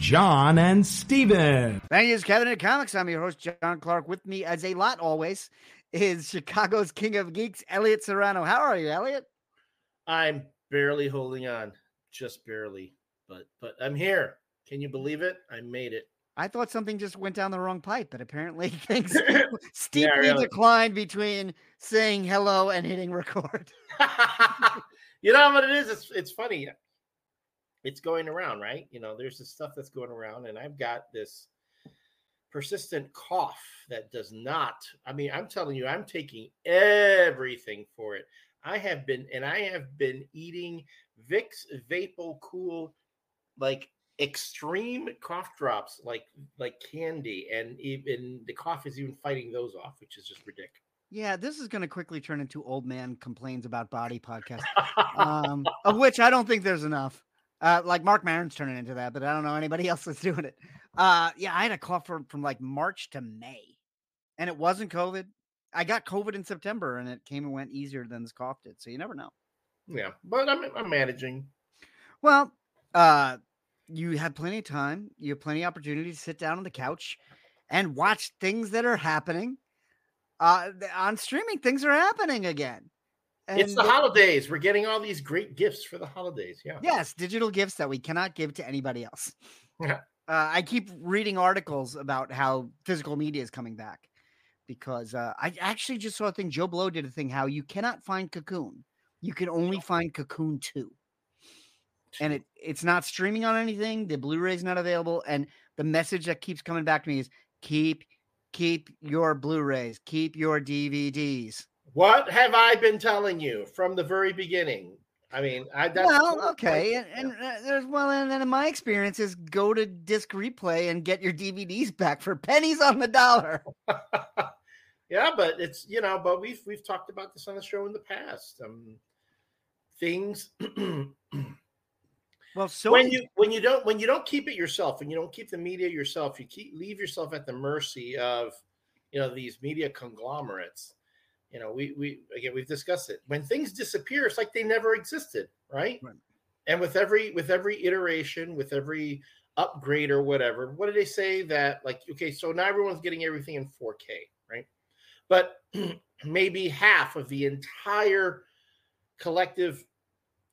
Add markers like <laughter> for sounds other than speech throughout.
John and Steven. Thank you, Caffeinated Comics. I'm your host, Jon Clark. With me, as a lot always, is Chicago's King of Geeks, Elliott Serrano. How are you, Elliott? I'm barely holding on, just barely, but but I'm here. Can you believe it? I made it. I thought something just went down the wrong pipe, but apparently <laughs> things steeply really. declined between saying hello and hitting record. <laughs> you know what it is? It's it's funny. It's going around, right? You know, there's this stuff that's going around, and I've got this persistent cough that does not. I mean, I'm telling you, I'm taking everything for it. I have been, and I have been eating Vicks Vapo Cool, like extreme cough drops, like like candy, and even the cough is even fighting those off, which is just ridiculous. Yeah, this is going to quickly turn into old man complains about body podcast, <laughs> um, of which I don't think there's enough. Uh, like Marc Maron's turning into that, but I don't know anybody <laughs> else that's doing it. Uh, yeah, I had a cough from, from like March to May, and it wasn't COVID. I got COVID in September, and it came and went easier than this cough did. So you never know. Yeah, but I'm I'm managing. Well, uh, you have plenty of time. You have plenty of opportunity to sit down on the couch and watch things that are happening. Uh, on streaming, things are happening again. It's the holidays. We're getting all these great gifts for the holidays. Yeah. Yes, digital gifts that we cannot give to anybody else. Yeah. Uh, I keep reading articles about how physical media is coming back because uh, I actually just saw a thing. Joe Blow did a thing how you cannot find Cocoon. You can only find Cocoon 2. And it it's not streaming on anything. The Blu-ray's not available. And the message that keeps coming back to me is keep keep your Blu-rays, keep your DVDs. What have I been telling you from the very beginning? I mean, I that's well, okay, and, and uh, there's well, and then in my experience is go to disc replay and get your DVDs back for pennies on the dollar. <laughs> yeah, but it's you know, but we've we've talked about this on the show in the past. Um, things <clears throat> Well, so when you when you don't when you don't keep it yourself and you don't keep the media yourself, you keep leave yourself at the mercy of you know these media conglomerates. You know, we we again we've discussed it. When things disappear, it's like they never existed, right? Right. And with every with every iteration, with every upgrade or whatever, what did they say that like okay, so now everyone's getting everything in 4K, right? But <clears throat> maybe half of the entire collective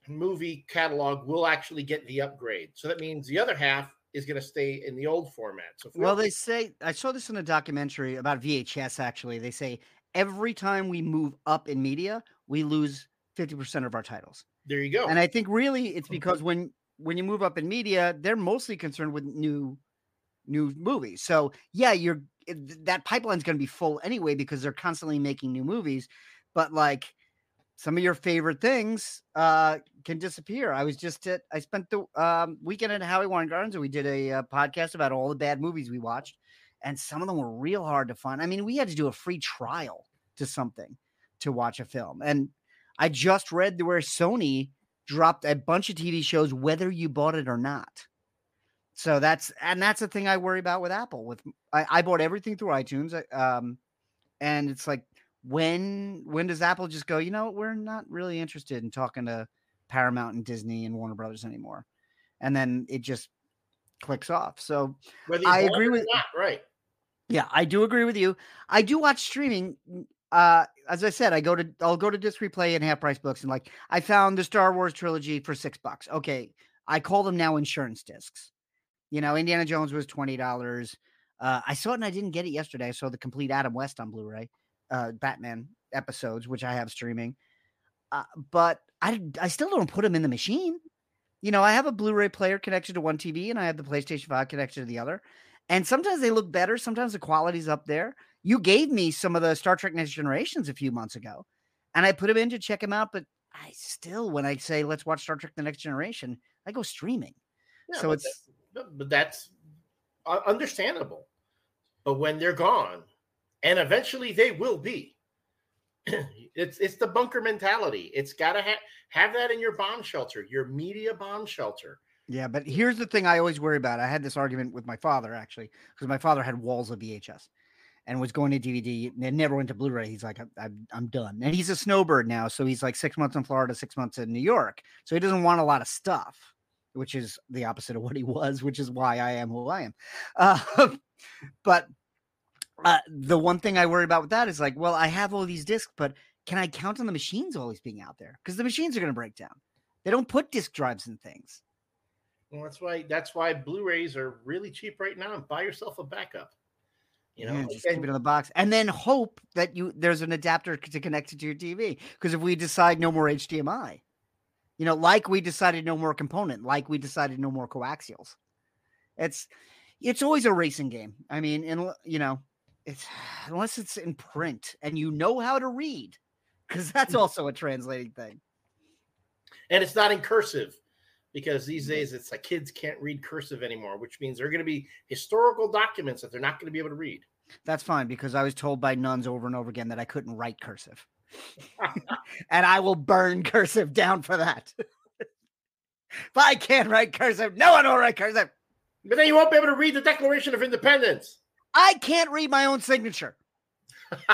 movie catalog will actually get the upgrade. So that means the other half is going to stay in the old format. So we well, they say I saw this in a documentary about VHS. Actually, they say every time we move up in media, we lose fifty percent of our titles. there you go. And I think really it's Mhm. because when when you move up in media, they're mostly concerned with new new movies. So yeah, you're that pipeline's going to be full anyway because they're constantly making new movies. But like some of your favorite things uh can disappear. I was just at I spent the um, weekend at Howie Warren Gardens and we did a, uh podcast about all the bad movies we watched, and some of them were real hard to find. I mean, we had to do a free trial to something to watch a film, and I just read where Sony dropped a bunch of TV shows whether you bought it or not. So that's and that's the thing I worry about with Apple. With I, I bought everything through iTunes, uh, um, and it's like when when does Apple just go? You know, we're not really interested in talking to Paramount and Disney and Warner Brothers anymore, and then it just clicks off. So I agree with- not, right. yeah, I do agree with you. I do watch streaming. Uh, as I said, I go to I'll go to disc replay and half price books, and like I found the Star Wars trilogy for six bucks. Okay, I call them now insurance discs. You know, Indiana Jones was twenty dollars. Uh, I saw it and I didn't get it yesterday. I saw the complete Adam West on Blu-ray, uh, Batman episodes, which I have streaming. Uh, but I I still don't put them in the machine. You know, I have a Blu-ray player connected to one TV, and I have the PlayStation Five connected to the other. And sometimes they look better. Sometimes the quality's up there. You gave me some of the Star Trek Next Generations a few months ago, and I put them in to check them out. But I still, when I say let's watch Star Trek: The Next Generation, I go streaming. Yeah, so but it's but- that's understandable. But when they're gone, and eventually they will be, <clears throat> it's it's the bunker mentality. It's got to have have that in your bomb shelter, your media bomb shelter. Yeah, but here's the thing I always worry about. I had this argument with my father actually, because my father had walls of VHS and was going to DVD and never went to Blu-ray. He's like, I'm, I'm done. And he's a snowbird now, so he's like six months in Florida, six months in New York. So he doesn't want a lot of stuff, which is the opposite of what he <laughs> was, which is why I am who I am. Uh, <laughs> but uh, the one thing I worry about with that is like, well, I have all these discs, but can I count on the machines always being out there? Because the machines are going to break down. They don't put disk drives in things. Well, that's why that's why Blu-rays are really cheap right now. And buy yourself a backup. You know, yeah, just keep it in the box, and then hope that you there's an adapter to connect it to your TV. Because if we decide no more HDMI, you know, like we decided no more component, like we decided no more coaxials, it's it's always a racing game. I mean, and you know, it's <sighs> unless it's in print and you know how to read, because that's Mm. also a translating thing. and it's not in cursive because these mm-hmm. days it's like kids can't read cursive anymore, which means they're going to be historical documents that they're not going to be able to read. That's fine because I was told by nuns over and over again that I couldn't write cursive. <laughs> and I will burn cursive down for that. <laughs> if I can't write cursive, no one will write cursive. But then you won't be able to read the Declaration of Independence. I can't read my own signature. <laughs>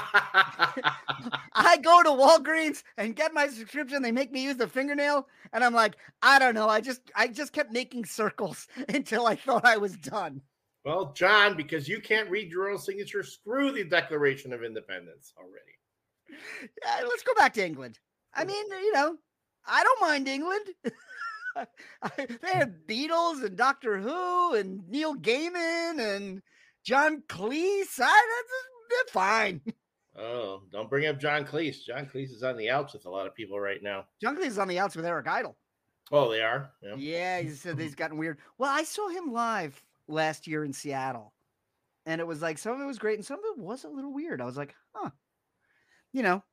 I go to Walgreens and get my subscription. They make me use the fingernail, and I'm like, I don't know. I just I just kept making circles <laughs> until I thought I was done. well, Jon, because you can't read your own signature, screw the Declaration of Independence already. Yeah, let's go back to England. I mean, you know, I don't mind England. <laughs> they had Beatles and Doctor Who and Neil Gaiman and John Cleese. I, fine. <laughs> Oh, don't bring up John Cleese. John Cleese is on the outs with a lot of people right now. John Cleese is on the outs with Eric Idle. Oh, they are. Yeah. Yeah, he said he's gotten weird. Well, I saw him live last year in Seattle, and it was like some of it was great and some of it was a little weird. I was like, huh, you know,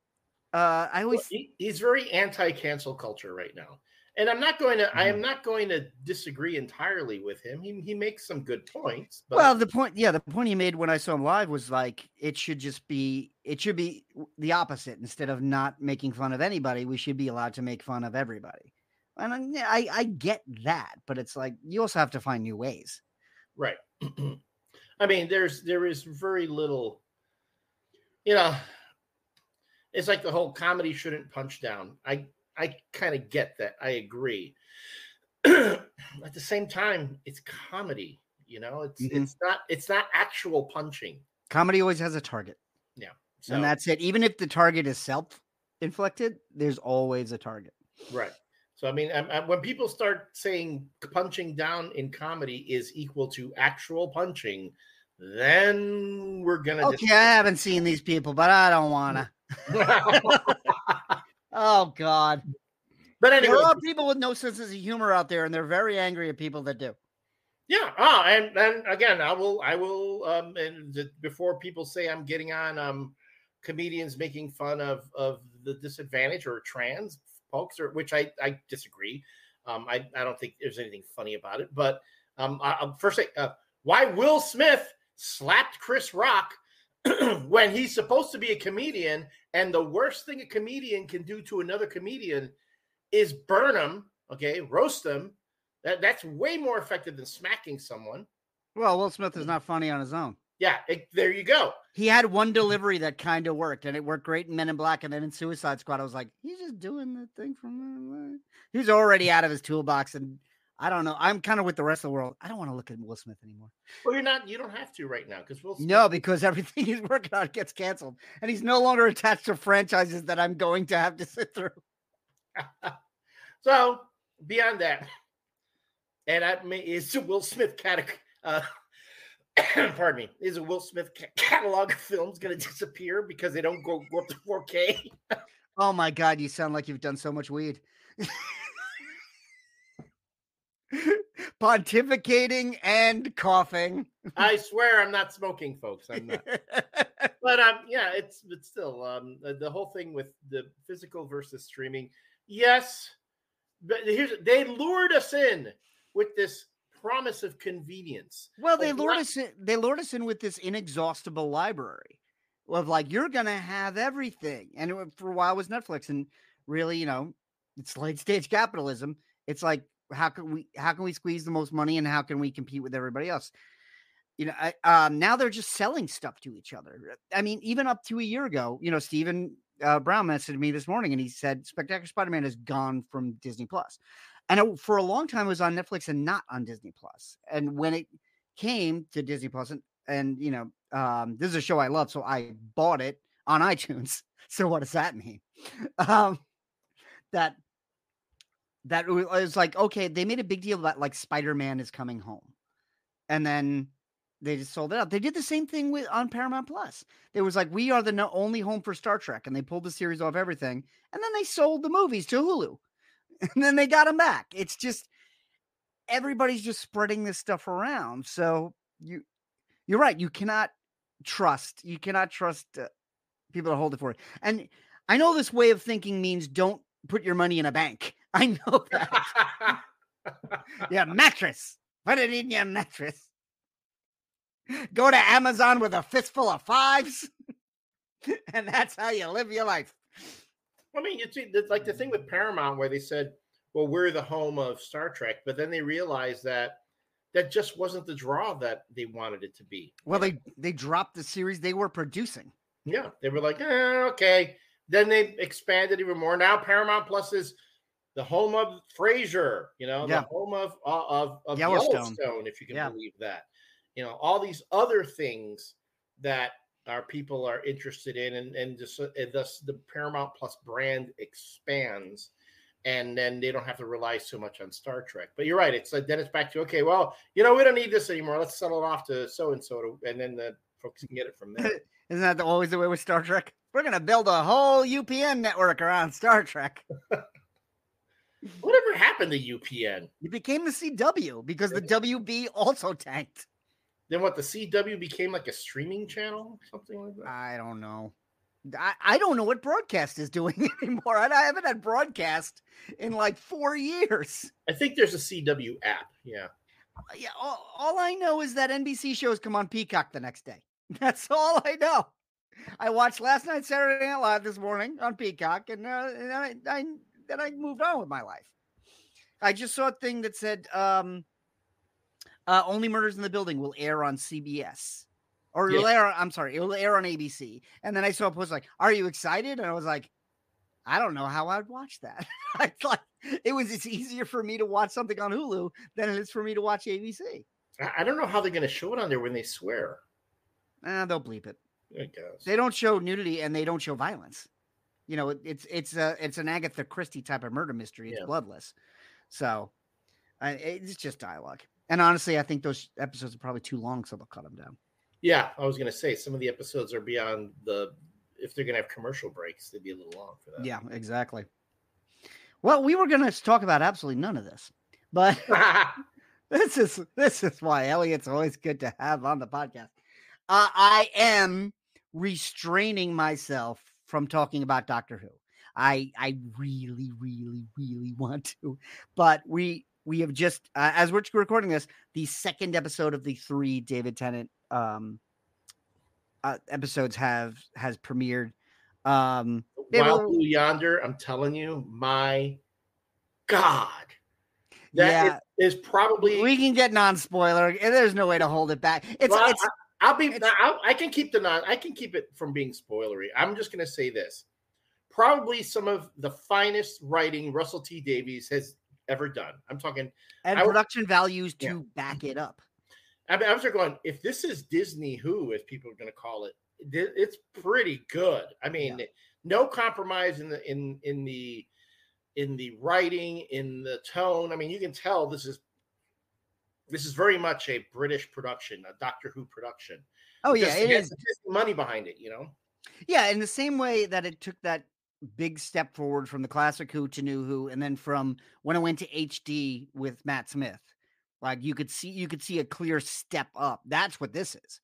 uh, I Well, always he- he's very anti-cancel culture right now, and I'm not going to. I Mm-hmm. am not going to disagree entirely with him. He he makes some good points. But well, the point, yeah, the point he made when I saw him live was like it should just be, it should be the opposite. Instead of not making fun of anybody, we should be allowed to make fun of everybody. And I, I get that, but it's like you also have to find new ways. Right. <clears throat> I mean, there's there is very little, you know, it's like the whole comedy shouldn't punch down. I I kind of get that. I agree. <clears throat> At the same time, it's comedy, you know, it's Mhm. it's not it's not actual punching. Comedy always has a target. So and that's it. Even if the target is self inflicted, there's always a target. right. So I mean, I, I- when people start saying punching down in comedy is equal to actual punching, then we're gonna Okay, I haven't seen these people, but I don't wanna. <laughs> Oh God, but anyway, there are people with no senses of humor out there, and they're very angry at people that do. Yeah. Oh, and and again, I will I will um and the, before people say I'm getting on um comedians making fun of of the disadvantage or trans folks or which I I disagree. Um I I don't think there's anything funny about it, but um I, first say uh, why Will Smith slapped Chris Rock <clears throat> when he's supposed to be a comedian and the worst thing a comedian can do to another comedian is burn him, okay, roast them. That that's way more effective than smacking someone. Well, Will Smith is not funny on his own. Yeah, it, there you go. He had one delivery that kind of worked, and it worked great in Men in Black. And then in Suicide Squad, I was like, he's just doing the thing from Men in Black. He's already out of his toolbox, and I don't know. I'm kind of with the rest of the world. I don't want to look at Will Smith anymore. Well, you're not. You don't have to right now because we'll. No, because everything <laughs> he's working on gets canceled, and he's no longer attached to franchises that I'm going to have to sit through. <laughs> So beyond that, and I mean, is the Will Smith cat? Uh, <coughs> pardon me. Is a Will Smith ca- catalog of films going to disappear because they don't go, go up to 4K? <laughs> Oh my god, you sound like you've done so much weed. <laughs> Pontificating and coughing. I swear I'm not smoking, folks. I'm not. <laughs> but um, yeah, it's it's still um the, whole thing with the physical versus streaming. Yes, but here's they lured us in with this promise of convenience. Well, they lured us in, they lured us in with this inexhaustible library of like you're gonna have everything, and it, for a while was Netflix, and really, you know, it's late stage capitalism. It's like how can we how can we squeeze the most money, and how can we compete with everybody else? You know, I, um, now they're just selling stuff to each other. I mean, even up to a year ago, you know, Stephen uh, Brown messaged me this morning, and he said Spectacular Spider-Man is gone from Disney Plus, and it, for a long time it was on Netflix and not on Disney Plus. And when it came to Disney Plus, and, and you know, um, this is a show I love, so I bought it on <laughs> iTunes. So what does that mean? <laughs> Um, that that it was like okay, they made a big deal about like Spider-Man is coming home, and then they just sold it out. They did the same thing with on Paramount Plus. There was like we are the no, only home for Star Trek, and they pulled the series off everything, and then they sold the movies to Hulu, <laughs> and then they got them back. It's just everybody's just spreading this stuff around. So you you're right. You cannot trust. You cannot trust uh, people to hold it for you. And I know this way of thinking means don't put your money in a bank. <laughs> I know that. yeah, mattress. Put it in your mattress. Go to Amazon with a fistful of fives, <laughs> and that's how you live your life. I mean, it's it's like the thing with Paramount where they said, "Well, we're the home of Star Trek," but then they realized that that just wasn't the draw that they wanted it to be. Well, they they dropped the series they were producing. Yeah, they were like, eh, okay. Then they expanded even more. Now Paramount Plus is the home of Frasier, you know, Yeah. the home of uh, of, of Yellowstone. Yellowstone. if you can Yeah. believe that. You know, all these other things that our people are interested in, and and just uh, and thus the Paramount Plus brand expands, and then they don't have to rely so much on Star Trek. But you're right; it's like then it's back to okay, well, you know, we don't need this anymore. Let's settle it off to so and so, and then the folks can get it from there. <laughs> Isn't that the, always the way with Star Trek? We're gonna build a whole UPN network around Star Trek. <laughs> <laughs> Whatever happened to UPN? It became the CW because the WB also tanked. Then what? The CW became like a streaming channel, something like that. I don't know. I, I don't know what broadcast is doing <laughs> anymore. I, I haven't had broadcast in like four years. I think there's a CW app. Yeah. Yeah, all, all I know is that NBC shows come on Peacock the next day. <laughs> That's all I know. I watched last night Saturday Night Live this morning on Peacock, and, uh, I, I then I moved on with my life. I just saw a thing that said um, uh, "Only Murders in the Building" will air on CBS, or it'll air. I'm sorry, it will air on ABC. And then I saw a post like, "Are you excited?" And I was like, "I don't know how I'd watch that." <laughs> I thought it was it's easier for me to watch something on Hulu than it is for me to watch ABC. I, don't know how they're going to show it on there when they swear. Eh, they'll bleep it. I guess. They don't show nudity and they don't show violence. You know, it, it's it's a it's an Agatha Christie type of murder mystery. It's Yeah. bloodless, so I, it's just dialogue. And honestly, I think those episodes are probably too long, so they'll cut them down. Yeah, I was going to say some of the episodes are beyond the. If they're going to have commercial breaks, they'd be a little long for that. Yeah, exactly. Well, we were going to talk about absolutely none of this, but <laughs> <laughs> <laughs> this is this is why Elliott's always good to have on the podcast. Uh, I am restraining myself from talking about Doctor Who. I I really really really <laughs> want to, but we we have just uh, as we're recording this, the second episode of the three David Tennant um uh, episodes have has premiered. Um, Wild Blue Yonder, I'm telling you, my God, that Yeah. is, is probably. we can get non-spoiler. There's no way to hold it back. It's Well, it's I, will be. I'll, I can keep the non. I can keep it from being spoilery. I'm just going to say this: probably some of the finest writing Russell T Davies has ever done. I'm talking. and I production values to back it up. I, mean, I was going. If this is Disney Who, as people are going to call it, it- it's pretty good. I mean, no compromise in the in in the in the writing, in the tone. I mean, you can tell this is this is very much a British production, a Doctor Who production. Oh yeah, it is. Money behind it. You know. Yeah, in the same way that it took that big step forward from the classic Who to New Who, and then from when it went to HD with Matt Smith, like you could see you could see a clear step up. That's what this is,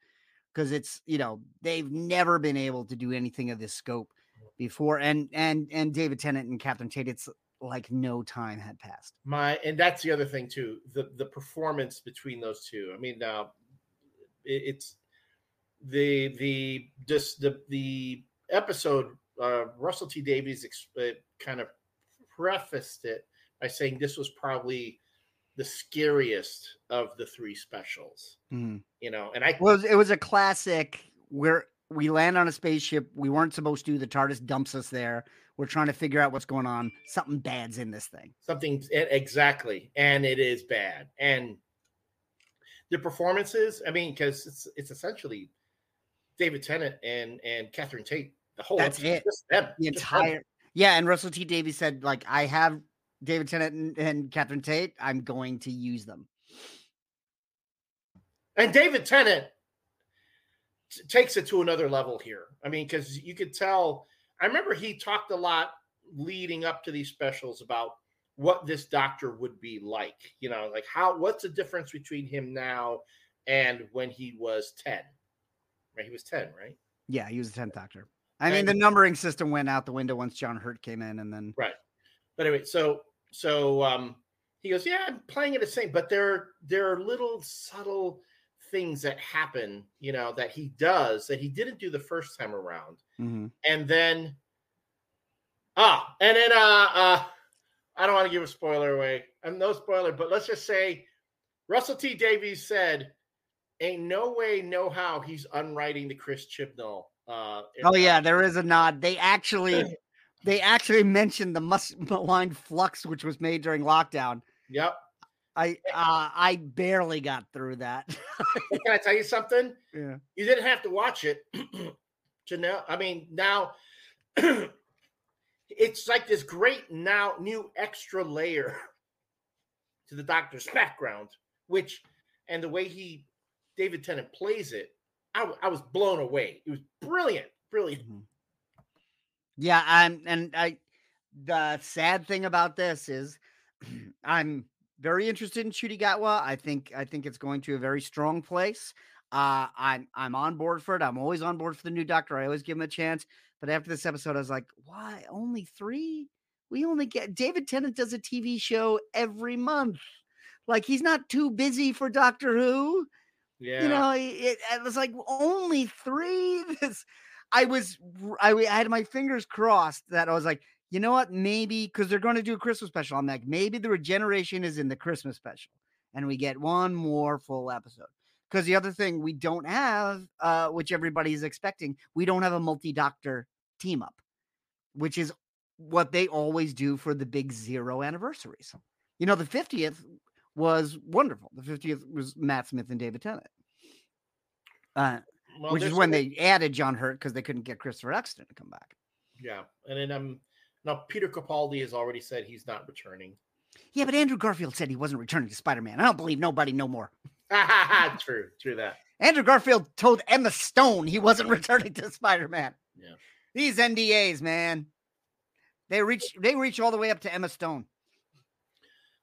because it's you know they've never been able to do anything of this scope before, and and and David Tennant and Catherine Tate, it's like no time had passed. My and that's the other thing too. The the performance between those two. I mean, uh, it, it's the the just the the episode. Uh, Russell T Davies ex- uh, kind of prefaced it by saying this was probably the scariest of the three specials. Mhm. You know, and I Well, it was, it was a classic where we land on a spaceship we weren't supposed to. The TARDIS dumps us there. We're trying to figure out what's going on. Something bad's in this thing. something exactly, and it is bad. And the performances, I mean, because it's it's essentially David Tennant and and Catherine Tate. The whole That's episode, it. just them, The just them. entire yeah. And Russell T Davies said like I have David Tennant and, and Catherine Tate. I'm going to use them. And David Tennant t- takes it to another level here. I mean, because you could tell. I remember he talked a lot leading up to these specials about what this doctor would be like. You know, like how what's the difference between him now and when he was ten? Right, he was ten, right? Yeah, he was the tenth Doctor. I mean, the numbering system went out the window once John Hurt came in, and then Right. But anyway, so so um he goes, Yeah, I'm playing it the same, but there there are little subtle things that happen, you know, that he does that he didn't do the first time around. Mhm. And then ah, and then uh uh I don't want to give a spoiler away. I'm no spoiler, but let's just say Russell T. Davies said, Ain't no way, no how he's unwriting the Chris Chibnall. Uh, oh yeah, there is a nod. They actually <laughs> they actually mentioned the mus- <laughs> maligned flux, which was made during lockdown. Yep. I uh, I barely got through that. Can I tell you something? <laughs> yeah. you didn't have to watch it <clears throat> to know. I mean, now <clears throat> it's like this great now new extra layer to the doctor's background, which and the way he David Tennant plays it, I, was blown away. It was brilliant, brilliant. Mhm. Yeah, I'm and I the sad thing about this is <clears throat> I'm very interested in Ncuti Gatwa. I think I think it's going to a very strong place. Uh I'm I'm on board for it. I'm always on board for the new doctor. I always give him a chance. But after this episode, I was like, why only three? We only get David Tennant does a TV show every month. Like he's not too busy for Doctor Who Yeah, you know it, it was like only three <laughs> this i was I had my fingers crossed that i was like you know what maybe because they're going to do a christmas special i'm like maybe the regeneration is in the christmas special and we get one more full episode because the other thing we don't have uh which everybody is expecting we don't have a multi-doctor team up which is what they always do for the big zero anniversaries you know the 50th was wonderful. The 50th was Matt Smith and David Tennant. Uh, Well, which is when they added John Hurt because they couldn't get Christopher Eccleston to come back. yeah, and then um now Peter Capaldi has already said he's not returning. Yeah, but Andrew Garfield said he wasn't returning to Spider Man. I don't believe nobody no more. <laughs> true, true that. Andrew Garfield told Emma Stone he wasn't <laughs> returning to Spider Man. Yeah. These NDAs, man. They reach they reach all the way up to Emma Stone.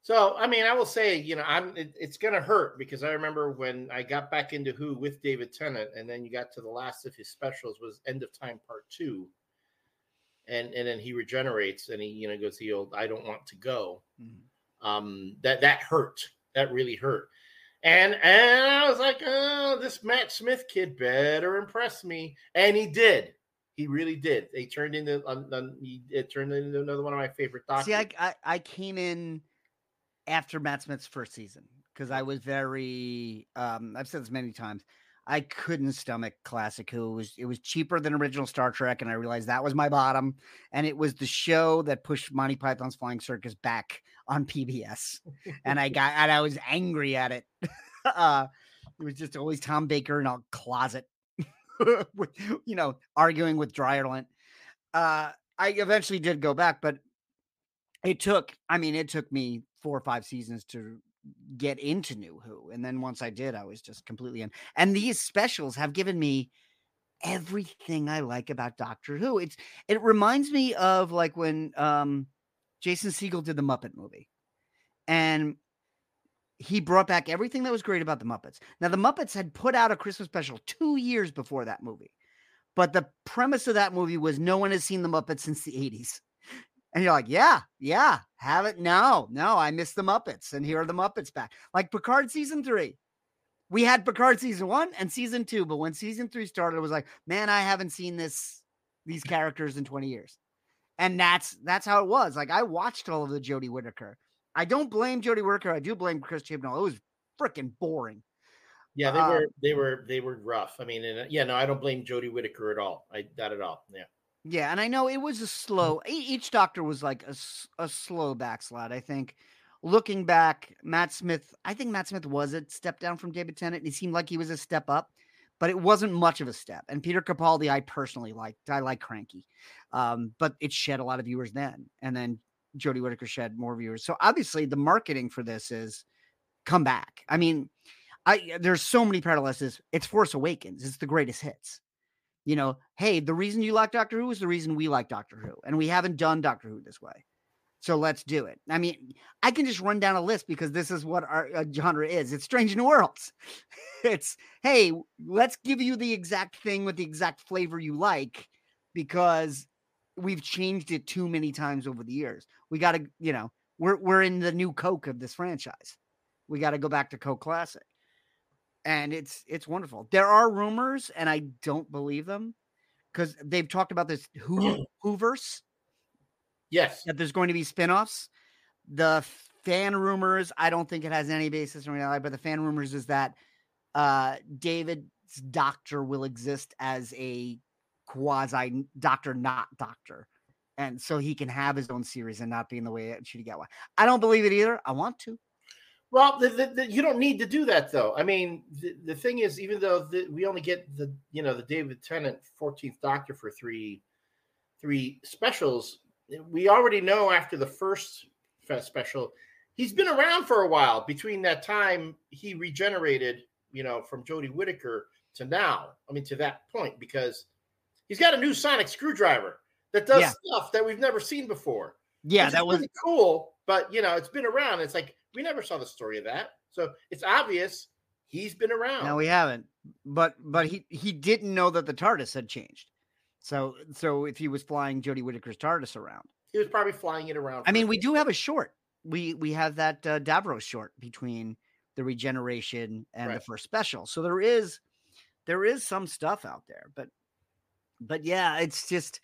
So, I mean, I will say, you know, I'm it, it's going to hurt because I remember when I got back into Who with David Tennant, and then you got to the last of his specials was End of Time Part Two, and and then he regenerates and he you know goes the old I don't want to go. Um, that that hurt. That really hurt. And and I was like, oh, this Matt Smith kid better impress me, and he did. He really did. They turned into um, um, he, it turned into another one of my favorite doctors. See, I, I I came in after Matt Smith's first season because I was very um I've said this many times. I couldn't stomach classic who it was it was cheaper than original Star Trek, and I realized that was my bottom. And it was the show that pushed Monty Python's Flying Circus back on PBS. and I got and I was angry at it. <laughs> uh it was just always Tom Baker in a closet <laughs> with you know arguing with Dryerland. Uh I eventually did go back, but it took i mean it took me four or five seasons to get into new who and then once i did i was just completely in and these specials have given me everything i like about doctor who. It's it reminds me of like when um jason segel did the muppet movie and he brought back everything that was great about the muppets. Now the muppets had put out a christmas special two years before that movie but the premise of that movie was no one has seen the muppets since the 80s And you're like, yeah, yeah, have it. No, no, I missed the Muppets, and here are the Muppets back. Like Picard season three. We had Picard season one and season two, but when season three started, it was like, man, I haven't seen this these characters in 20 years. And that's that's how it was. Like I watched all of the Jodie Whittaker. I don't blame Jodie Whittaker. I do blame Chris Chibnall. It was freaking boring. Yeah, they Uh, were they were they were rough. I mean, and, uh, yeah, no, I don't blame Jodie Whittaker at all. I not at all. Yeah. Yeah, and I know it was a slow. e- Each doctor was like a, a slow backslide. I think looking back, Matt Smith. I think Matt Smith was a step down from David Tennant. He seemed like he was a step up, but it wasn't much of a step. And Peter Capaldi, I personally liked. I like Cranky, um, but it shed a lot of viewers then, and then Jodie Whittaker shed more viewers. So obviously, the marketing for this is come back. I mean, I there's so many parallels. It's Force Awakens. It's the greatest hits you know, hey, the reason you like Doctor Who is the reason we like Doctor Who, and we haven't done Doctor Who this way. So let's do it. I mean, I can just run down a list because this is what our uh, genre is. It's Strange New Worlds. <laughs> it's hey, let's give you the exact thing with the exact flavor you like because we've changed it too many times over the years. We got to, you know, we're we're in the new Coke of this franchise. We got to go back to Coke Classic and it's it's wonderful. There are rumors, and I don't believe them because they've talked about this Who Whoverse <clears throat> Yes. that there's going to be spin-offs. The fan rumors, I don't think it has any basis in reality, but the fan rumors is that uh David's doctor will exist as a quasi doctor, not doctor. And so he can have his own series and not be in the way get one. I don't believe it either. I want to. Well, the, the, the, you don't need to do that though. I mean, the, the thing is, even though the, we only get the you know the David Tennant 14th Doctor for three three specials, we already know after the first special, he's been around for a while. Between that time, he regenerated, you know, from Jodie Whittaker to now. I mean, to that point, because he's got a new sonic screwdriver that does Yeah. stuff that we've never seen before. Yeah, that was cool, but you know, it's been around. It's like we never saw the story of that, so it's obvious he's been around. No, we haven't. But but he he didn't know that the TARDIS had changed. So so if he was flying Jodie Whittaker's TARDIS around, he was probably flying it around. I mean, we do have a short. We we have that uh, Davros short between the regeneration and the first special. So there is there is some stuff out there, but but yeah, it's just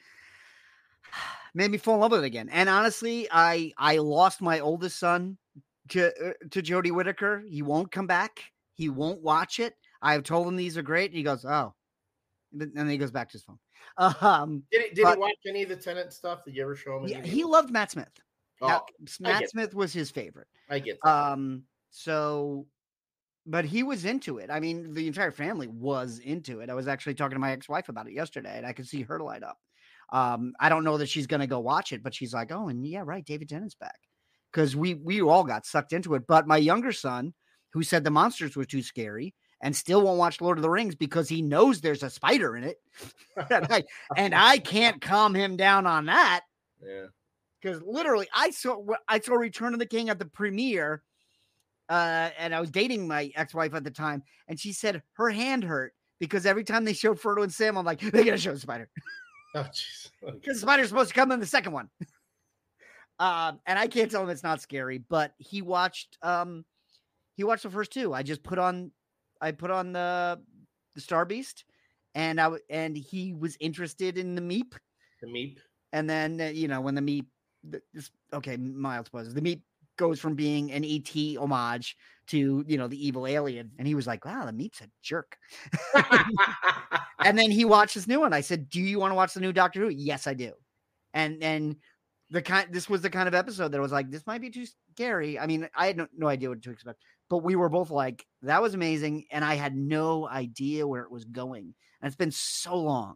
<sighs> made me fall in love with it again. And honestly, I I lost my oldest son to uh, to Jodie Whittaker. He won't come back. He won't watch it. I've told him these are great. And he goes, oh, and then he goes back to his phone. <laughs> Um, did he, did but- he watch any of the Tennant stuff? Did you ever show him? yeah, he loved Matt Smith. Oh, Now, Matt Smith was his favorite. I get that. Um, so, but he was into it. I mean, the entire family was into it. I was actually talking to my ex-wife about it yesterday, and I could see her light up. Um, I don't know that she's gonna go watch it, but she's like, "Oh, and yeah, right, David Tennant's back," because we we all got sucked into it. But my younger son, who said the monsters were too scary, and still won't watch Lord of the Rings because he knows there's a spider in it, <laughs> and I and I can't calm him down on that yeah. because literally I saw I saw Return of the King at the premiere, uh, and I was dating my ex-wife at the time, and she said her hand hurt because every time they showed Frodo and Sam, I'm like, they're gonna show the spider Oh, jeez. <laughs> because the spider's supposed to come in the second one. Um, and I can't tell him it's not scary, but he watched um he watched the first two. I just put on I put on the the Star Beast, and I and he was interested in the Meep. The meep. And then uh, you know when the Meep th- this okay, Miles was the Meep goes from being an ET homage to you know the evil alien, and he was like, "Wow, the meat's a jerk." <laughs> and then he watched this new one. I said, "Do you want to watch the new Doctor Who?" Yes, I do. And and the kind this was the kind of episode that was like, "This might be too scary." I mean, I had no, no idea what to expect, but we were both like, "That was amazing," and I had no idea where it was going. And it's been so long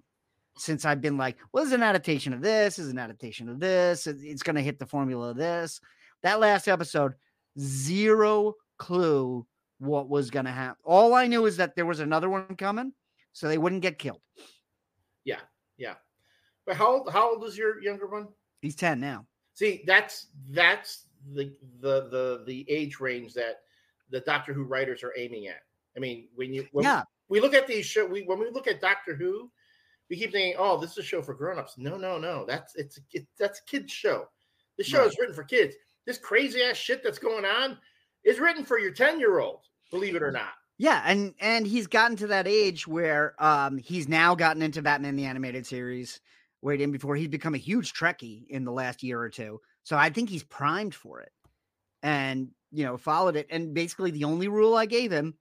since I've been like, well, this is an adaptation of this, this is an adaptation of this, it's going to hit the formula of this. That last episode, zero clue what was going to happen. All I knew is that there was another one coming, so they wouldn't get killed. yeah. Yeah. But how old? How old is your younger one? He's 10 now. See, that's that's the the the the age range that the Doctor Who writers are aiming at. I mean, when you when yeah. we look at these show, we when we look at Doctor Who, we keep thinking, "Oh, this is a show for grown-ups." No, no, no. That's it's it, that's a kids show. This show Right. is written for kids. This crazy ass shit that's going on is written for your 10 year old, believe it or not. Yeah, and and he's gotten to that age where um he's now gotten into Batman the animated series. Where he didn't before he's become a huge Trekkie in the last year or two. So I think he's primed for it. And you know, followed it. And basically the only rule I gave him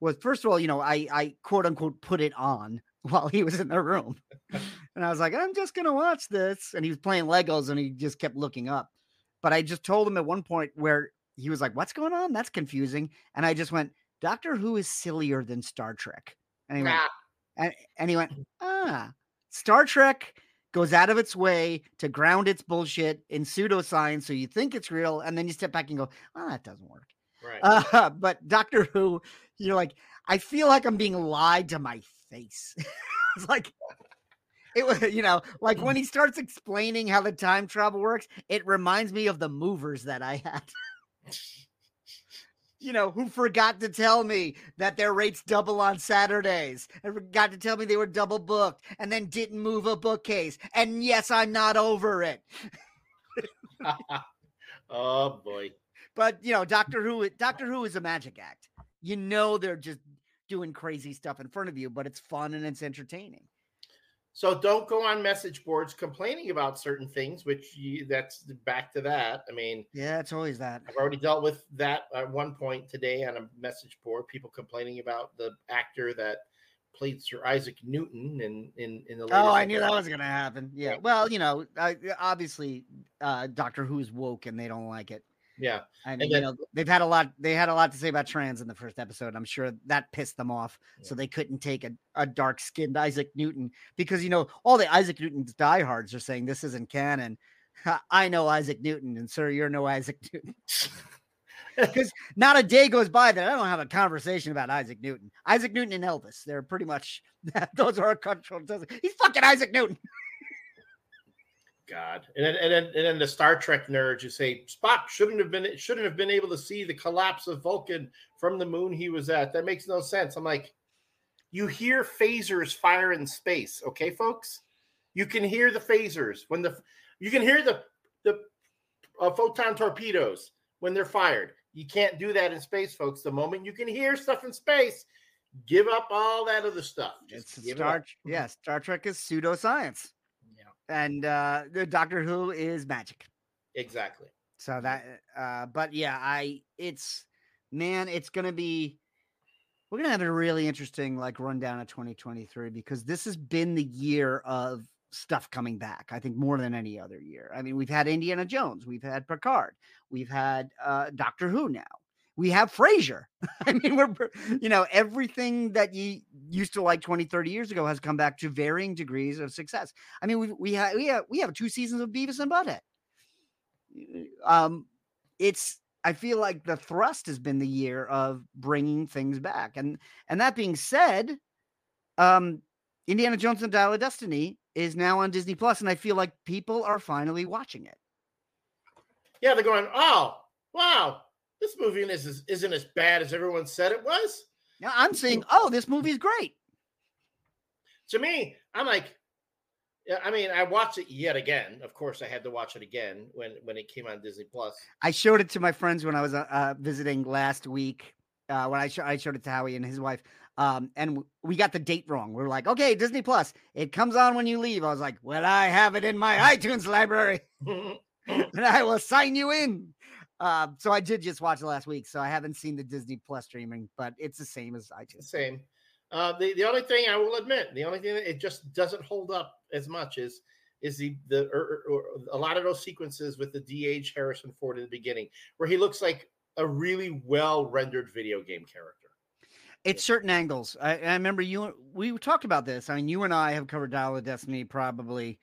was first of all, you know, I I quote unquote put it on <laughs> while he was in the room. <laughs> and I was like, I'm just gonna watch this. And he was playing Legos and he just kept looking up. But I just told him at one point where he was like, What's going on? That's confusing. And I just went, Doctor Who is sillier than Star Trek. And he went, Nah, and, and he went, ah, Star Trek goes out of its way to ground its bullshit in pseudoscience, so you think it's real, and then you step back and go, well that doesn't work. right. Uh, <laughs> but Doctor Who, you're like, I feel like I'm being lied to my face. <laughs> it's like it was, you know, like when he starts explaining how the time travel works, it reminds me of the movers that I had. <laughs> you know, who forgot to tell me that their rates double on Saturdays and forgot to tell me they were double booked and then didn't move a bookcase. And yes, I'm not over it. <laughs> oh boy. But you know, Doctor Who Doctor Who is a magic act. You know they're just doing crazy stuff in front of you, but it's fun and it's entertaining. So don't go on message boards complaining about certain things, which you, that's back to that. I mean, Yeah, it's always that. I've already dealt with that at one point today on a message board. People complaining about the actor that played Sir Isaac Newton in in, in the latest. Oh, I knew that was going to happen. Yeah. Well, you know, uh, obviously, uh, Doctor Who's woke and they don't like it. Yeah, And, And you then- know, they've had a lot. They had a lot to say about trans in the first episode. I'm sure that pissed them off, so they couldn't take a, a dark skinned Isaac Newton because you know all the Isaac Newton's diehards are saying this isn't canon. I know Isaac Newton, and sir, you're no Isaac Newton. <laughs> Because not a day goes by that I don't have a conversation about Isaac Newton. Isaac Newton and Elvis. They're pretty much <laughs> those are our cultural. He's fucking Isaac Newton. God. And then and then and then the Star Trek nerds who say Spock shouldn't have been shouldn't have been able to see the collapse of Vulcan from the moon he was at. That makes no sense. I'm like, you hear phasers fire in space, okay, folks? You can hear the phasers when the you can hear the the uh, photon torpedoes when they're fired. You can't do that in space, folks. The moment you can hear stuff in space, give up all that other stuff. Just It's give it Star. up. Yeah, Star Trek is pseudoscience, and uh, the Doctor Who is magic. exactly. So that, uh, but yeah, I it's man, it's gonna be. We're gonna have a really interesting like rundown of 2023 because this has been the year of stuff coming back. I think more than any other year. I mean, we've had Indiana Jones, we've had Picard, we've had uh, Doctor Who now. We have Frasier. <laughs> I mean, we're you know everything that you used to like 20, 30 years ago has come back to varying degrees of success. I mean, we we have we have we have two seasons of Beavis and Butthead um it's i feel like the thrust has been the year of bringing things back and and that being said um indiana jones and dial of destiny is now on disney plus and i feel like people are finally watching it Yeah, they're going, oh, wow, this movie is, isn't as bad as everyone said it was. now i'm saying <laughs> oh this movie's great To me, I'm like, yeah, I mean, I watched it yet again. Of course, I had to watch it again when when it came on Disney Plus. i showed it to my friends when i was uh, uh, visiting last week uh, when I, sho- I showed it to howie and his wife um, and we got the date wrong we were like okay disney plus it comes on when you leave i was like well i have it in my <laughs> itunes library <laughs> and I will sign you in. Uh, so I did just watch it last week, so I haven't seen the Disney Plus streaming, but it's the same as iTunes. Same. Uh, the the only thing I will admit, the only thing that it just doesn't hold up as much is is the the or, or, a lot of those sequences with the DH Harrison Ford in the beginning, where he looks like a really well rendered video game character. It's certain angles. I, I remember you. We talked about this. I mean, you and I have covered Dial of Destiny probably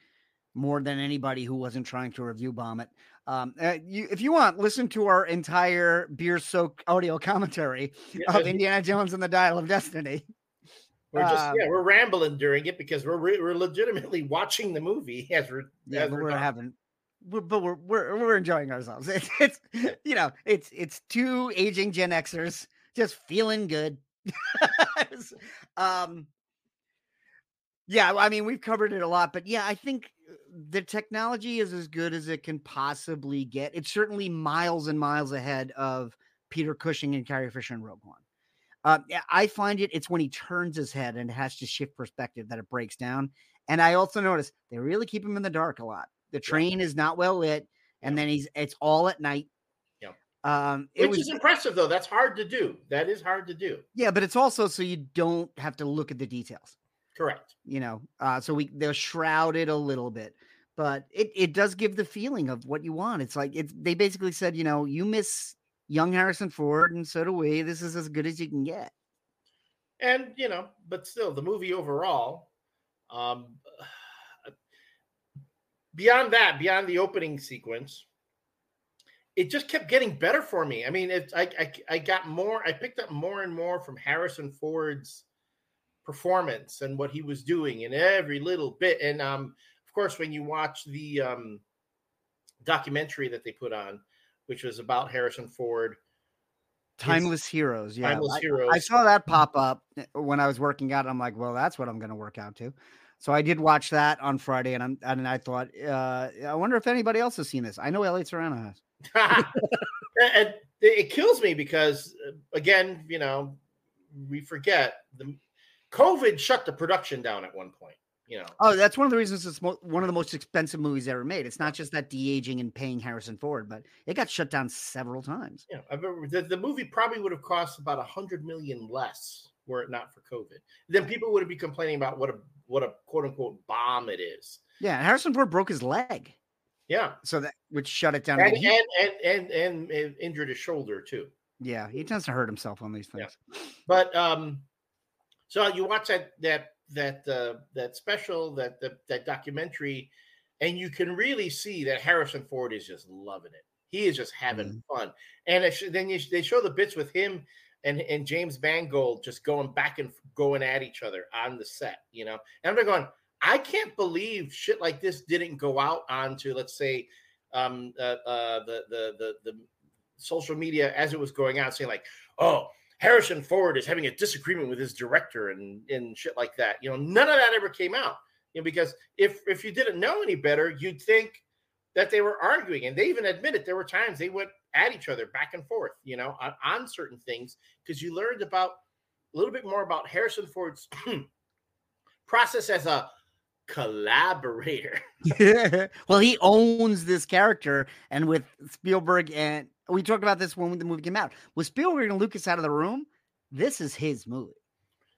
more than anybody who wasn't trying to review bomb it. Um, uh, you, if you want, listen to our entire beer soaked audio commentary <laughs> Yeah, of Indiana Jones and the Dial of Destiny. <laughs> we're just um, yeah, we're rambling during it because we're re- we're legitimately watching the movie as we're Yeah, as but we're we're having, we're, but we're, we're we're enjoying ourselves. <laughs> It's, it's you know, it's it's two aging Gen Xers just feeling good. um, Yeah, I mean, we've covered it a lot, but yeah, I think uh, the technology is as good as it can possibly get. It's certainly miles and miles ahead of Peter Cushing and Carrie Fisher and Rogue One. Uh, I find it, it's when he turns his head and has to shift perspective that it breaks down. And I also notice they really keep him in the dark a lot. The train is not well lit, and then he's it's all at night. Yeah. Um, it Which was, is impressive though. That's hard to do. That is hard to do. Yeah, but it's also so you don't have to look at the details. Correct. You know, uh, so we they're shrouded a little bit, but it it does give the feeling of what you want. It's like it's they basically said, you know, you miss young Harrison Ford, and so do we. This is as good as you can get. And you know, but still, the movie overall, um, <sighs> beyond that, beyond the opening sequence, it just kept getting better for me. I mean, it, I, I, I got more, I picked up more and more from Harrison Ford's performance and what he was doing in every little bit. And um, of course, when you watch the um, documentary that they put on, which was about Harrison Ford. Timeless Heroes. Yeah. Timeless I, Heroes. I saw that pop up eh, when I was working out. I'm like, well, that's what I'm going to work out to. So I did watch that on Friday, and I'm and I thought, uh, I wonder if anybody else has seen this. I know Elliott Serrano has. <laughs> and it kills me because, uh, again, you know, we forget the COVID shut the production down at one point you know. Oh, that's one of the reasons it's mo- one of the most expensive movies ever made. It's not just that de aging and paying Harrison Ford, but it got shut down several times. Yeah, I remember the, the movie probably would have cost about a hundred million less were it not for COVID. Then people would be complaining about what a what a quote unquote bomb it is. Yeah, Harrison Ford broke his leg. Yeah, so that which shut it down. And and, and, and and and injured his shoulder too. Yeah, he tends to hurt himself on these things. Yeah. But um, so you watch that that that uh, that special that, that that documentary, and you can really see that Harrison Ford is just loving it. He is just having mm-hmm. fun, and sh- then you, they show the bits with him and and James Mangold just going back and going at each other on the set, you know. And I'm going, I can't believe shit like this didn't go out onto, let's say, um, uh, uh, the, the the the social media as it was going out, saying like, oh, Harrison Ford is having a disagreement with his director and and shit like that. You know, none of that ever came out. You know, because if if you didn't know any better, you'd think that they were arguing, and they even admitted there were times they went at each other back and forth. You know, on, on certain things because you learned about a little bit more about Harrison Ford's <clears throat> process as a collaborator. <laughs> Well, he owns this character, and with Spielberg and we talked about this when the movie came out. With Spielberg and Lucas out of the room, this is his movie.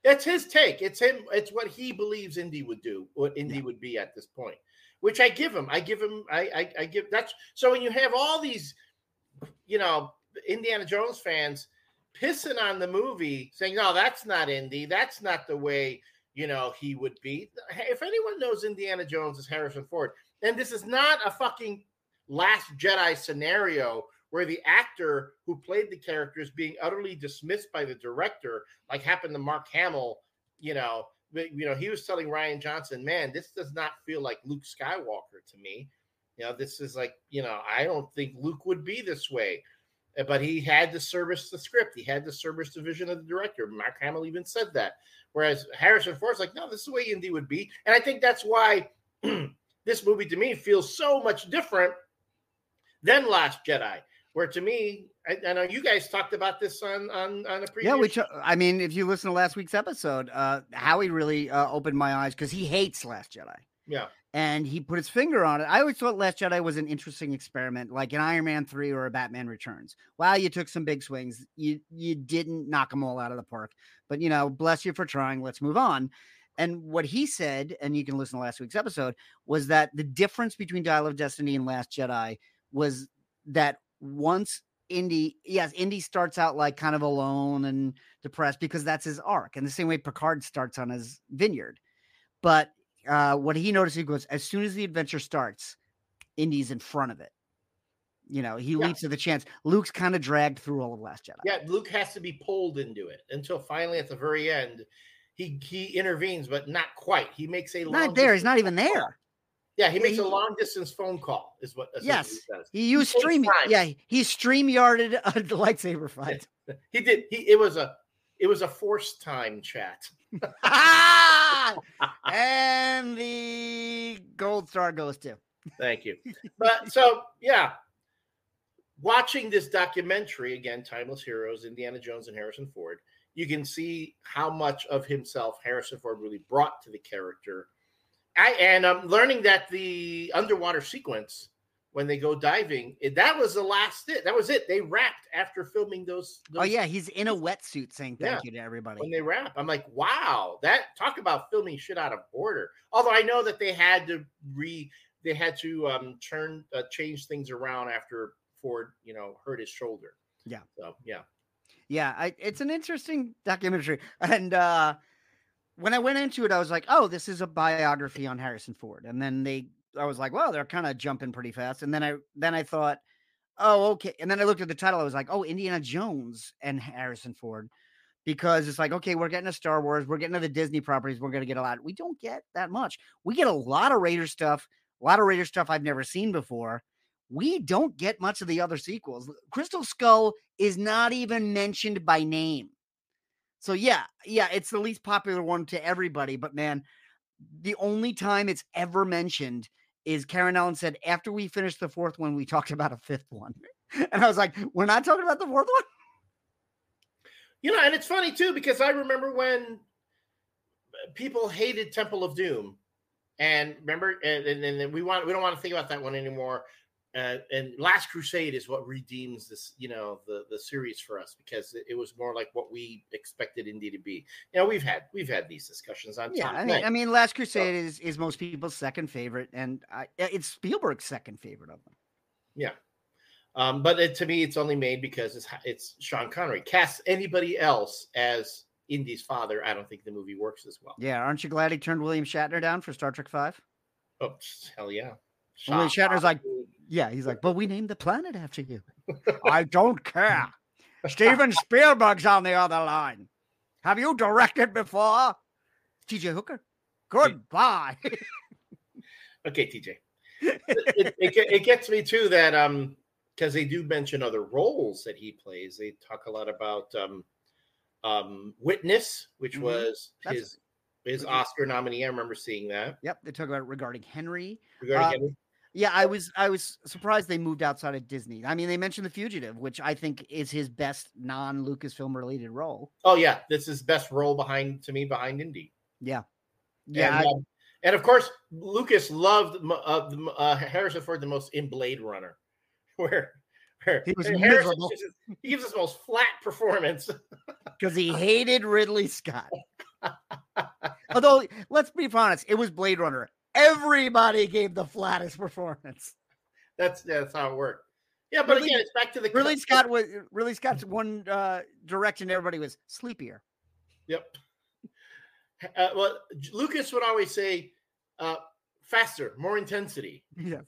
It's his take. It's him. It's what he believes Indy would do. What Indy yeah. would be at this point, which I give him. I give him. I, I I give. That's so when you have all these, you know, Indiana Jones fans pissing on the movie, saying, "No, that's not Indy. That's not the way." You know, he would be. If anyone knows Indiana Jones is Harrison Ford, and this is not a fucking Last Jedi scenario where the actor who played the character is being utterly dismissed by the director, like happened to Mark Hamill. You know, you know, he was telling Rian Johnson, "Man, this does not feel like Luke Skywalker to me." You know, this is like, you know, I don't think Luke would be this way. Uh, but he had to service the script. He had to service the vision of the director. Mark Hamill even said that. Whereas Harrison Ford's like, no, this is the way Indy would be. And I think that's why <clears throat> this movie to me feels so much different than Last Jedi where to me, I, I, know you guys talked about this on on on a previous. Yeah, which I mean, if you listen to last week's episode, uh, Howie really uh, opened my eyes because he hates Last Jedi. Yeah, and he put his finger on it. I always thought Last Jedi was an interesting experiment, like an Iron Man three or a Batman Returns. Wow, you took some big swings. You you didn't knock them all out of the park, but you know, bless you for trying. Let's move on. And what he said, and you can listen to last week's episode, was that the difference between Dial of Destiny and Last Jedi was that once Indy, yes, Indy starts out like kind of alone and depressed because that's his arc. And the same way Picard starts on his vineyard. But uh, what he noticed, he goes, as soon as the adventure starts, Indy's in front of it. You know, he yeah. leaps to the chance. Luke's kind of dragged through all of Last Jedi. Yeah, Luke has to be pulled into it until finally at the very end, he he intervenes, but not quite. He makes a not there. He's not even there. Yeah, he makes he, a long distance phone call. Is what yes he used stream. Yeah, he stream yarded a lightsaber fight. <laughs> He did. He it was a it was a forced time chat. <laughs> and the gold star goes to. Thank you. But so yeah, watching this documentary again, Timeless Heroes, Indiana Jones and Harrison Ford, you can see how much of himself Harrison Ford really brought to the character. I and I'm learning that the underwater sequence when they go diving, it, that was the last it. That was it. They wrapped after filming those. those Oh yeah, he's in a wetsuit saying thank Yeah. you to everybody. when they wrap. I'm like, wow, that talk about filming shit out of order. Although I know that they had to re, they had to um turn uh, change things around after Ford, you know, hurt his shoulder. Yeah. So yeah, Yeah, I, it's an interesting documentary. And uh, when I went into it, I was like, "Oh, this is a biography on Harrison Ford." And then they, I was like, "Well, they're kind of jumping pretty fast." And then I, then I thought, "Oh, okay." And then I looked at the title. I was like, "Oh, Indiana Jones and Harrison Ford," because it's like, okay, we're getting to Star Wars, we're getting to the Disney properties, we're gonna get a lot. We don't get that much. We get a lot of Raider stuff, a lot of Raider stuff I've never seen before. We don't get much of the other sequels. Crystal Skull is not even mentioned by name. So yeah, yeah, it's the least popular one to everybody, but man, the only time it's ever mentioned is Karen Allen said after we finished the fourth one, we talked about a fifth one. <laughs> And I was like, we're not talking about the fourth one? you know, and it's funny too because I remember when uh, people hated Temple of Doom, and remember, and, and, and we want we don't want to think about that one anymore. Uh, and Last Crusade is what redeems this, you know, the the series for us because it, it was more like what we expected Indy to be. You know, we've had we've had these discussions on Yeah, I mean, I mean, Last Crusade is is most people's second favorite, and I, it's Spielberg's second favorite of them. Yeah. Um, but it, to me, it's only made because it's it's Sean Connery. Cast anybody else as Indy's father, I don't think the movie works as well. Yeah, aren't you glad he turned William Shatner down for Star Trek Five? Oh hell yeah! William Sean Shatner's like. Yeah, he's like, but we named the planet after you. <laughs> I don't care. Steven Spielberg's on the other line. Have you directed before? TJ Hooker. Goodbye. <laughs> okay, TJ. <laughs> it, it, it, it gets me too that um because they do mention other roles that he plays. They talk a lot about um um Witness, which Mhm. was That's- his his. Oscar nominee. I remember seeing that. yep, they talk about it regarding Henry. Regarding Uh, Henry. Yeah, I was I was surprised they moved outside of Disney. I mean, they mentioned The Fugitive, which I think is his best non Lucasfilm related role. Oh yeah, this is best role behind to me behind Indy. Yeah. Yeah. and, I- um, and of course, Lucas loved uh, uh, Harrison Ford the most in Blade Runner, <laughs> where, where He was Harrison miserable. gives us- he gives us the most flat performance. <laughs> because he hated Ridley Scott. <laughs> Although, let's be honest, it was Blade Runner. Everybody gave the flattest performance. That's that's how it worked. Yeah, but Ridley- again, it's back to the Ridley Scott was Ridley Scott's one uh, direction. Everybody was sleepier. Yep. Uh, well, Lucas would always say, uh, "Faster, more intensity." Yes.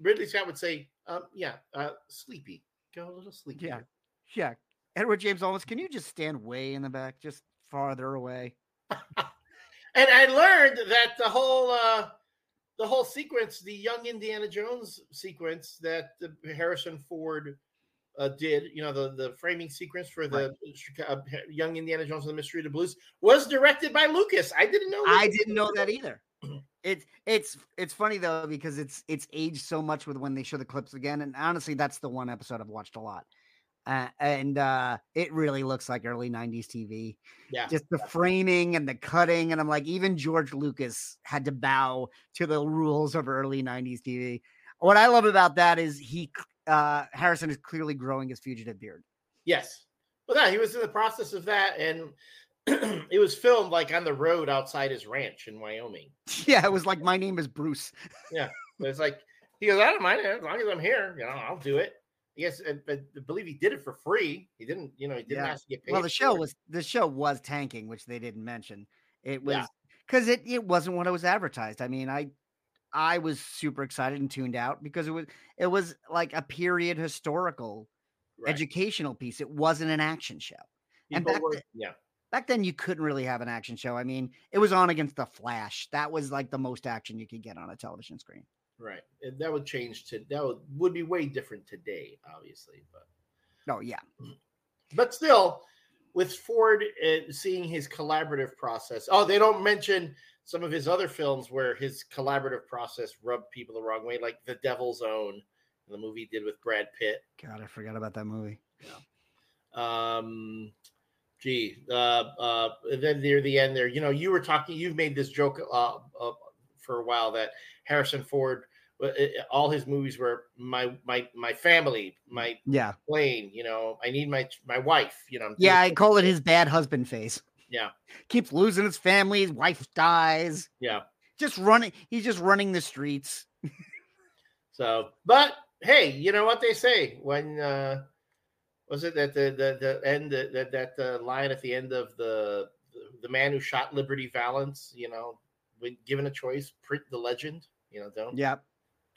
Ridley Scott would say, um, "Yeah, uh, sleepy. Go a little sleepy." Yeah. Yeah. Edward James Olmos, can you just stand way in the back, just farther away? <laughs> And I learned that the whole uh the whole sequence, the young Indiana Jones sequence that the Harrison Ford uh, did, you know, the the framing sequence for the uh, young Indiana Jones and the Mystery of the Blues was directed by Lucas. I didn't know. I didn't know that either. It's it's it's funny though because it's it's aged so much with when they show the clips again, and honestly, that's the one episode I've watched a lot, uh, and uh, it really looks like early '90s TV. Yeah. Just the framing and the cutting, and I'm like, even George Lucas had to bow to the rules of early '90s TV. What I love about that is he uh, Harrison is clearly growing his fugitive beard. Yes. Well, yeah, he was in the process of that, and <clears throat> it was filmed like on the road outside his ranch in Wyoming. <laughs> Yeah, it was like my name is Bruce. Yeah. It's like he goes, I don't mind it as long as I'm here. You know, I'll do it. Yes, and, but I believe he did it for free. He didn't, you know, he didn't Yeah. have to get paid. Well, the show it. was the show was tanking, which they didn't mention. It was Yeah. because it it wasn't what it was advertised. I mean, I I was super excited and tuned out because it was it was like a period historical Right. educational piece. It wasn't an action show. and back were- then- yeah, Back then, you couldn't really have an action show. I mean, it was on against the Flash. That was like the most action you could get on a television screen. Right. And that would change to that would, would be way different today, obviously. But Oh yeah, but still, with Ford uh, seeing his collaborative process. Oh, they don't mention some of his other films where his collaborative process rubbed people the wrong way, like The Devil's Own, the movie he did with Brad Pitt. God, I forgot about that movie. Yeah. Um, gee, uh, uh, then near the end there, you know, you were talking, you've made this joke uh, uh, for a while that Harrison Ford, all his movies were my my my family, my Yeah. plane. You know, I need my my wife. You know, Yeah, I call it his bad husband face. yeah, Keeps losing his family, his wife dies. yeah. Just running, he's just running the streets. So, but hey, you know what they say when uh was it that the the the end that that, that uh, line at the end of the the man who shot Liberty Valance, you know, when given a choice, print the legend. You know, don't Yeah. <clears throat>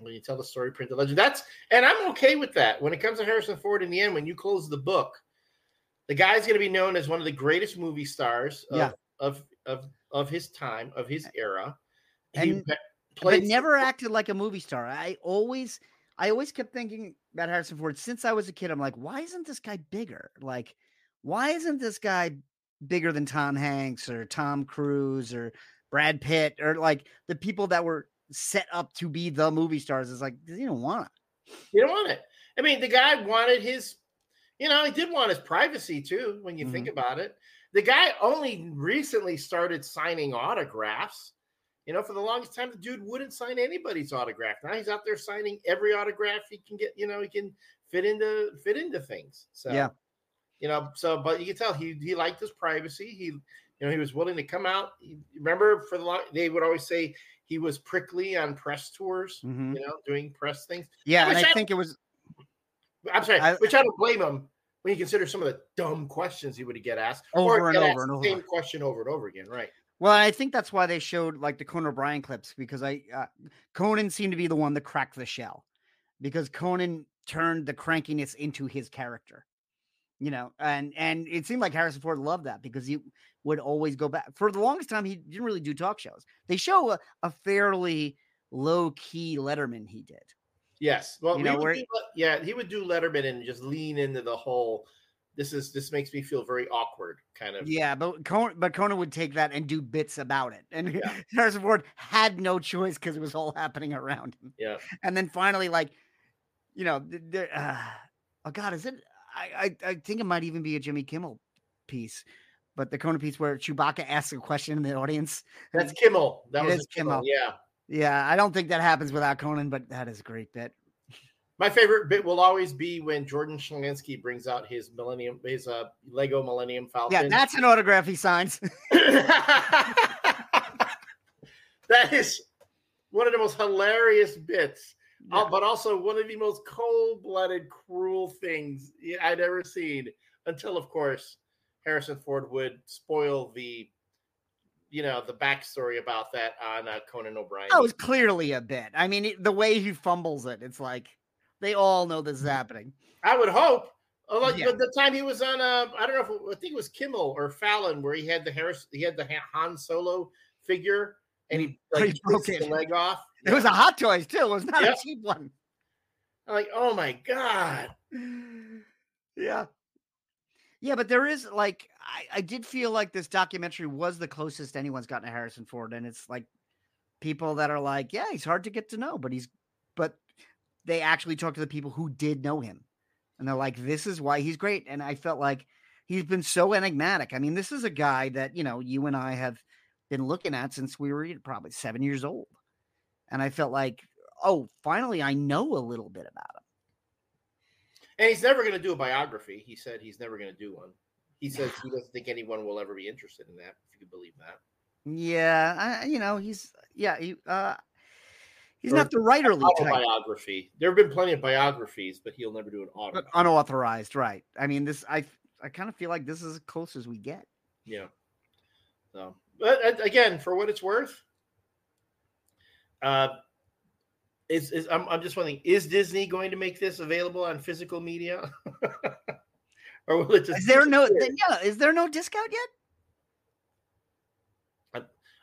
when you tell the story, print the legend. That's and I'm okay with that. When it comes to Harrison Ford, in the end, when you close the book, the guy's going to be known as one of the greatest movie stars of Yeah. of, of of his time, of his era. And- he pe- played but never acted like a movie star. I always, I always kept thinking about Harrison Ford since I was a kid. I'm like, why isn't this guy bigger? Like, why isn't this guy bigger than Tom Hanks or Tom Cruise or Brad Pitt or like the people that were set up to be the movie stars? Is like, you don't want it. You don't want it. I mean, the guy wanted his, you know, he did want his privacy too. When you think mm-hmm. about it, the guy only recently started signing autographs. You know, for the longest time, the dude wouldn't sign anybody's autograph. Now he's out there signing every autograph he can get. You know, he can fit into fit into things. So Yeah. you know, so but you can tell he he liked his privacy. He you know he was willing to come out. Remember, for the long, they would always say he was prickly on press tours. Mhm. You know, doing press things. Yeah, and I I- think it was I'm sorry, I- which I don't blame him when you consider some of the dumb questions he would get asked Over and over and over. Same question over and over again, right? Well, I think that's why they showed like the Conan O'Brien clips because I uh, Conan seemed to be the one that cracked the shell because Conan turned the crankiness into his character. You know, and and it seemed like Harrison Ford loved that because he would always go back. For the longest time, he didn't really do talk shows. They show a, a fairly low key Letterman he did. Yes. Well, You know, where- do, yeah, he would do Letterman and just lean into the whole. This is this makes me feel very awkward, kind of. Yeah, but Conan, but Conan would take that and do bits about it, and Yeah. <laughs> Harrison Ford had no choice because it was all happening around him. Yeah. and then finally, like, you know, uh, <sighs> oh God, is it? I, I I think it might even be a Jimmy Kimmel piece, but the Conan piece where Chewbacca asks a question in the audience. That's Kimmel. That It was is Kimmel. Kimmel. Yeah. Yeah, I don't think that happens without Conan, but that is a great bit. My favorite bit will always be when Jordan Schlansky brings out his Millennium, his uh, Lego Millennium Falcon. Yeah, that's an autograph he signs. <laughs> <laughs> that is one of the most hilarious bits, uh, but also one of the most cold-blooded, cruel things I'd ever seen. Until, of course, Harrison Ford would spoil the, you know, the backstory about that on uh, Conan O'Brien. That was clearly a bit. I mean, it, the way he fumbles it, it's like they all know this is happening. I would hope. Although Yeah. the, time he was on, uh, I don't know if it, I think it was Kimmel or Fallon, where he had the Harris, he had the Han Solo figure, and he Oh, <laughs> like he broke his leg off. It was a Hot Toys too. It was not Yep. a cheap one. I'm like, oh my god. <sighs> yeah. Yeah, but there is like I, I did feel like this documentary was the closest anyone's gotten to Harrison Ford, and it's like people that are like, yeah, he's hard to get to know, but he's but they actually talk to the people who did know him, and they're like, this is why he's great. And I felt like he's been so enigmatic. I mean, this is a guy that you know you and I have been looking at since we were probably seven years old, and I felt like, oh, finally, I know a little bit about him. And he's never going to do a biography. He said he's never going to do one. He <sighs> says he doesn't think anyone will ever be interested in that. If you can believe that. Yeah, I, you know, he's yeah, he uh he's Or not the writerly type, Autobiography. There have been plenty of biographies, but he'll never do an but unauthorized, right? I mean, this I I kind of feel like this is as close as we get. Yeah. So, but uh, again, for what it's worth, uh, is is I'm I'm just wondering: is Disney going to make this available on physical media, <laughs> or will it just? Is there no yeah, is there no discount yet?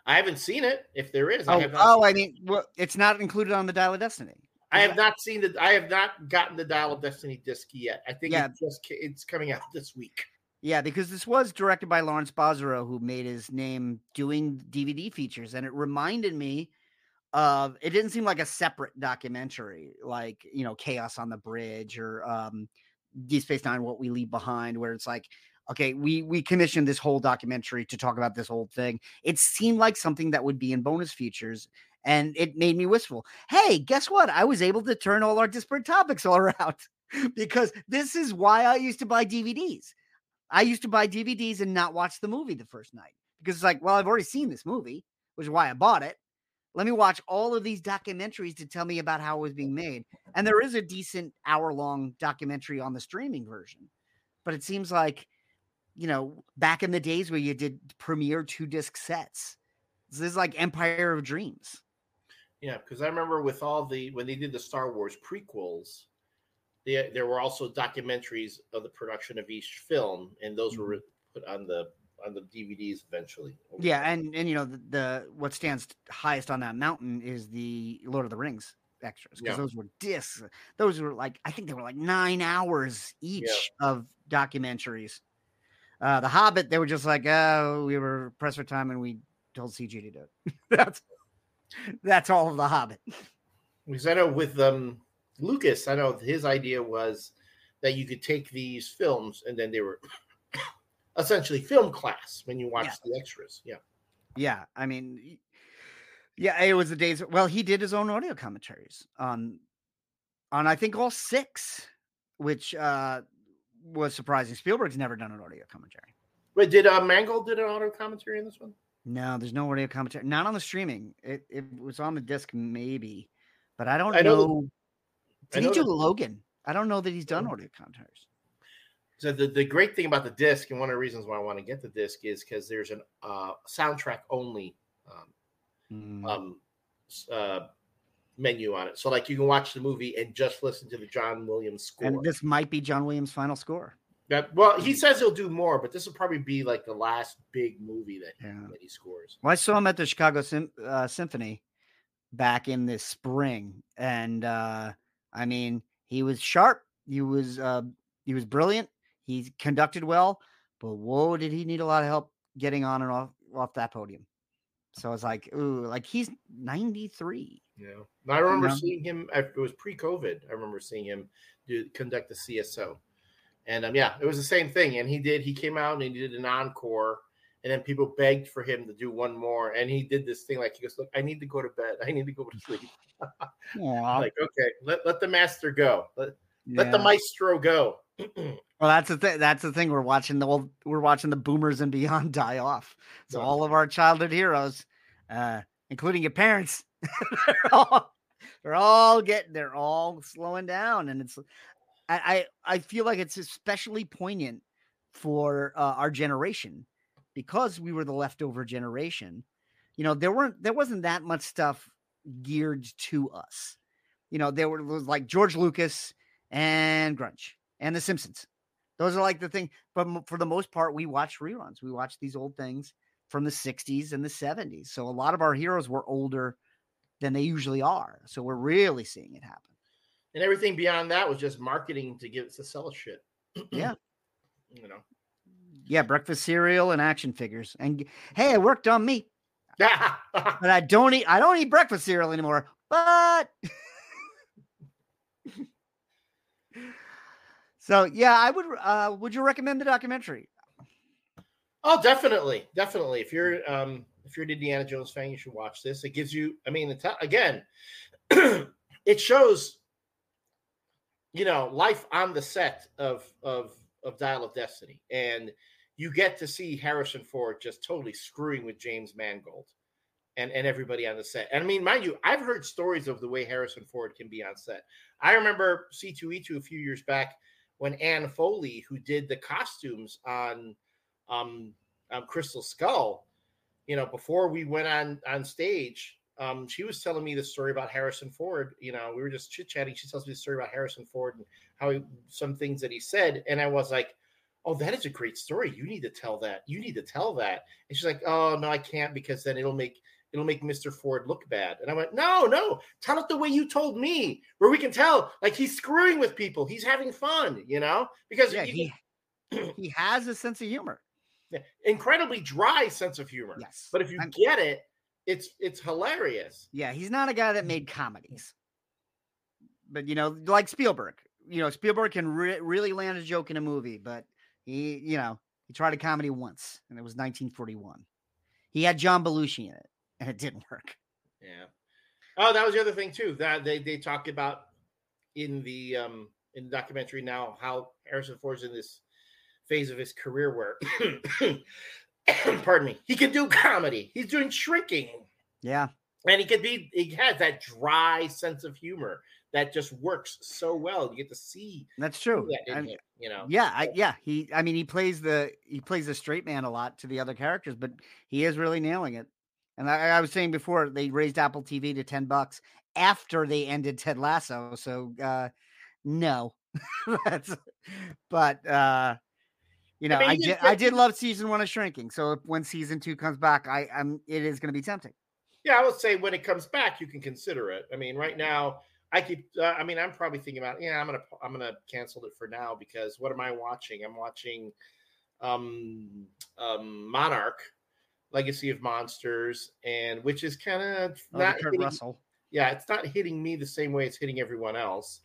I haven't seen it. If there is, I Oh, have oh, I mean, well, it's not included on the Dial of Destiny. I have not seen the. I have not gotten the Dial of Destiny disc yet. I think Yeah. it just it's coming out this week. Yeah, because this was directed by Lawrence Bouzereau, who made his name doing DVD features, and it reminded me of. It didn't seem like a separate documentary, like you know, Chaos on the Bridge or um, Deep Space Nine: What We Leave Behind, where it's like, okay, we we commissioned this whole documentary to talk about this whole thing. It seemed like something that would be in bonus features, and it made me wistful. Hey, guess what? I was able to turn all our disparate topics all <laughs> around because this is why I used to buy DVDs. I used to buy DVDs and not watch the movie the first night because it's like, well, I've already seen this movie, which is why I bought it. Let me watch all of these documentaries to tell me about how it was being made. And there is a decent hour long documentary on the streaming version. But it seems like, you know, back in the days where you did premiere two disc sets, this is like Empire of Dreams. Yeah, because I remember with all the when they did the Star Wars prequels, they, there were also documentaries of the production of each film, and those were mm-hmm. put on the on the DVDs eventually. Yeah, and and you know the, the what stands highest on that mountain is the Lord of the Rings extras because Yeah. those were discs. Those were like I think they were like nine hours each of documentaries. Uh, the Hobbit, they were just like, oh, we were pressed for time and we told CG to do it. <laughs> that's that's all of the Hobbit. because I know with um Lucas, I know his idea was that you could take these films and then they were essentially film class when you watch Yeah. the extras. Yeah. Yeah, I mean, yeah, it was the days. Well, he did his own audio commentaries on, on I think all six, which uh was surprising. Spielberg's never done an audio commentary. Wait, did uh, Mangold did an audio commentary in this one? No, there's no audio commentary. Not on the streaming. It it was on the disc, maybe, but I don't I know know. Did I he do that- Logan? I don't know that he's done Oh. audio commentaries. So the, the great thing about the disc, and one of the reasons why I want to get the disc is because there's a uh, soundtrack only um, Mm. um, uh, menu on it. So like you can watch the movie and just listen to the John Williams score. and this might be John Williams' final score. That- well, he says he'll do more, but this will probably be like the last big movie that, Yeah. that he scores. Well, I saw him at the Chicago Sym- uh, Symphony back in the spring, and uh, I mean, he was sharp. He was uh, he was brilliant. He conducted well, but whoa, did he need a lot of help getting on and off off that podium? So I was like, ooh, like he's ninety three. Yeah, I remember Yeah. seeing him. It was pre-COVID. I remember seeing him do conduct the CSO, and um, yeah, it was the same thing. And he did. He came out and he did an encore, and then people begged for him to do one more, and he did this thing like he goes, "Look, I need to go to bed. <laughs> I need to go to sleep." <laughs> like, okay, let let the master go. Let, let the maestro go. <clears throat> Well, that's the thing. That's the thing. We're watching the old. We're watching the boomers and beyond <laughs> die off. So Yeah. all of our childhood heroes, uh, including your parents, <laughs> they're all they're all getting. They're all slowing down, and it's. I I, I feel like it's especially poignant for uh, our generation because we were the leftover generation. You know, there weren't there wasn't that much stuff geared to us. You know, there were like George Lucas and grunge and The Simpsons. Those are like the thing. But for the most part, we watch reruns. We watch these old things from the 60s and the 70s. So a lot of our heroes were older than they usually are. So we're really seeing it happen. and everything beyond that was just marketing to get us to sell shit. Yeah. <clears throat> you know. Yeah, breakfast cereal and action figures. And hey, it worked on me. Yeah. <laughs> But I don't eat I don't eat breakfast cereal anymore. But <laughs> So yeah, I would uh would you recommend the documentary? Oh, definitely, definitely. If you're um if you're an Indiana Jones fan, you should watch this. It gives you, I mean, it's, again, <clears throat> it shows, you know, life on the set of of of Dial of Destiny, and you get to see Harrison Ford just totally screwing with James Mangold and and everybody on the set. And I mean, mind you, I've heard stories of the way Harrison Ford can be on set. I remember C2E2 a few years back when Anne Foley, who did the costumes on um, um, Crystal Skull, you know, before we went on on stage, um, she was telling me the story about Harrison Ford. You know, we were just chit chatting. She tells me the story about Harrison Ford and how he, some things that he said, and I was like, "Oh, that is a great story. You need to tell that. You need to tell that." And she's like, "Oh no, I can't because then it'll make." It'll make Mr. Ford look bad. And I went, no, no, tell it the way you told me, where we can tell like he's screwing with people. He's having fun, you know? Because Yeah, he he <clears throat> has a sense of humor. Incredibly dry sense of humor. Yes, But if you I'm- get it, it's it's hilarious. yeah, he's not a guy that made comedies. But you know, like Spielberg, you know, Spielberg can re- really land a joke in a movie, but he, you know, he tried a comedy once, and it was 1941. He had John Belushi in it, and it didn't work. Yeah. Oh, that was the other thing too. That they they talk about in the um in the documentary now how Harrison Ford's in this phase of his career where <coughs> pardon me, he can do comedy. He's doing shrinking. Yeah, And he could be he has that dry sense of humor that just works so well. You get to see that's true. that And- him, you know. Yeah, I, yeah. He, I mean, he plays the he plays the straight man a lot to the other characters, but he is really nailing it. And I, I was saying before, they raised Apple TV to ten bucks after they ended Ted Lasso. So uh no, <laughs> that's. But uh you know, mean, I, did I did love season one of Shrinking. So if, when season two comes back, I I'm it is going to be tempting. Yeah, I would say when it comes back, you can consider it. I mean, right now, I keep. Uh, I mean, I'm probably thinking about. Yeah, I'm gonna. I'm gonna cancel it for now because what am I watching? I'm watching, um, um, Monarch, Legacy of Monsters, and which is kind of Oh, not. Kurt hitting- Russell. Yeah, it's not hitting me the same way it's hitting everyone else.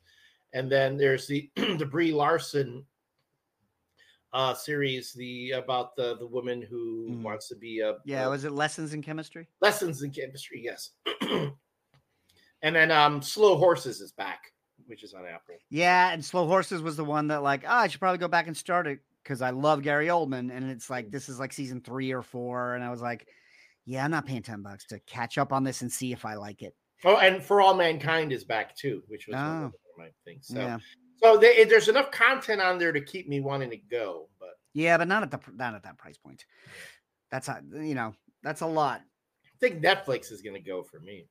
And then there's the <clears throat> the Brie Larson uh series, the about the the woman who Mhm. wants to be a Yeah, a- was it Lessons in Chemistry? lessons in chemistry yes <clears throat> and then um slow horses is back which is on apple Yeah, and Slow Horses was the one that like, oh, I should probably go back and start it because I love Gary Oldman, and it's like this is like season three or four, and I was like, yeah, I'm not paying ten bucks to catch up on this and see if I like it. oh and for all mankind is back too which was oh. one Oh. of my things so Yeah, so they, there's enough content on there to keep me wanting to go but yeah, but not at the not at that price point. That's a, you know that's a lot. i think netflix is going to go for me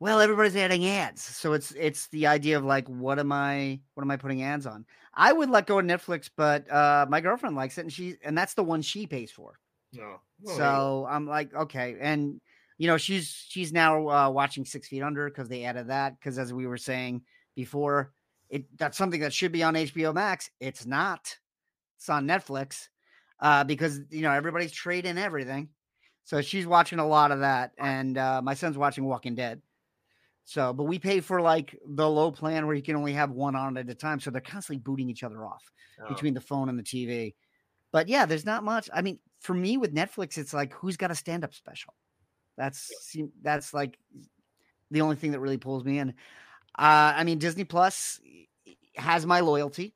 Well, everybody's adding ads, so it's it's the idea of like, what am I what am I putting ads on? I would let go of Netflix, but uh my girlfriend likes it, and she and that's the one she pays for. no no, So I'm like, okay, and you know, she's she's now uh, watching Six Feet Under because they added that. Because as we were saying before, it that's something that should be on HBO Max. It's not. It's on Netflix uh, because you know everybody's trading everything. So she's watching a lot of that, and uh, my son's watching Walking Dead. So, but we pay for like the low plan where you can only have one on at a time. So they're constantly booting each other off no. between the phone and the TV. But yeah, there's not much. I mean, for me with Netflix, it's like who's got a stand-up special? That's that's like the only thing that really pulls me in. Uh, I mean, Disney Plus has my loyalty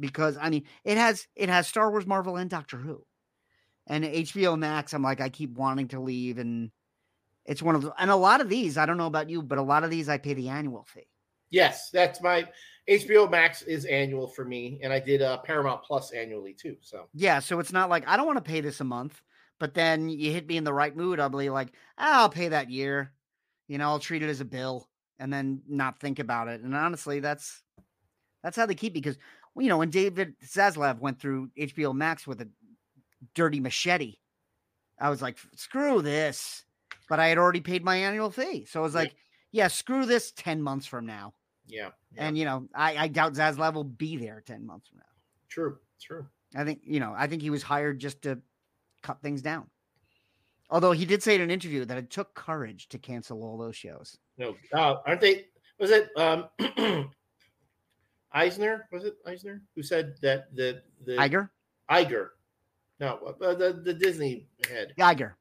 because I mean it has it has Star Wars, Marvel, and Doctor Who, and HBO Max. I'm like I keep wanting to leave, and it's one of the, and a lot of these I don't know about you, but a lot of these I pay the annual fee. yes that's my hbo max is annual for me and i did uh paramount plus annually too so Yeah, so it's not like I don't want to pay this a month, but then you hit me in the right mood. I'll be like, "Ah, I'll pay that year. You know, I'll treat it as a bill and then not think about it. And honestly, that's that's how they keep me. because you know when David Zaslav went through HBO Max with a dirty machete, I was like, screw this. But I had already paid my annual fee, so I was Yeah. like, yeah, screw this. Ten months from now, yeah, yeah. and you know, I, I doubt Zaslav will be there ten months from now. true true I think you know. I think he was hired just to cut things down. Although he did say in an interview that it took courage to cancel all those shows. No, uh, aren't they? Was it um, <clears throat> Eisner? Was it Eisner who said that the the Iger, Iger? No, uh, the the Disney head. Iger,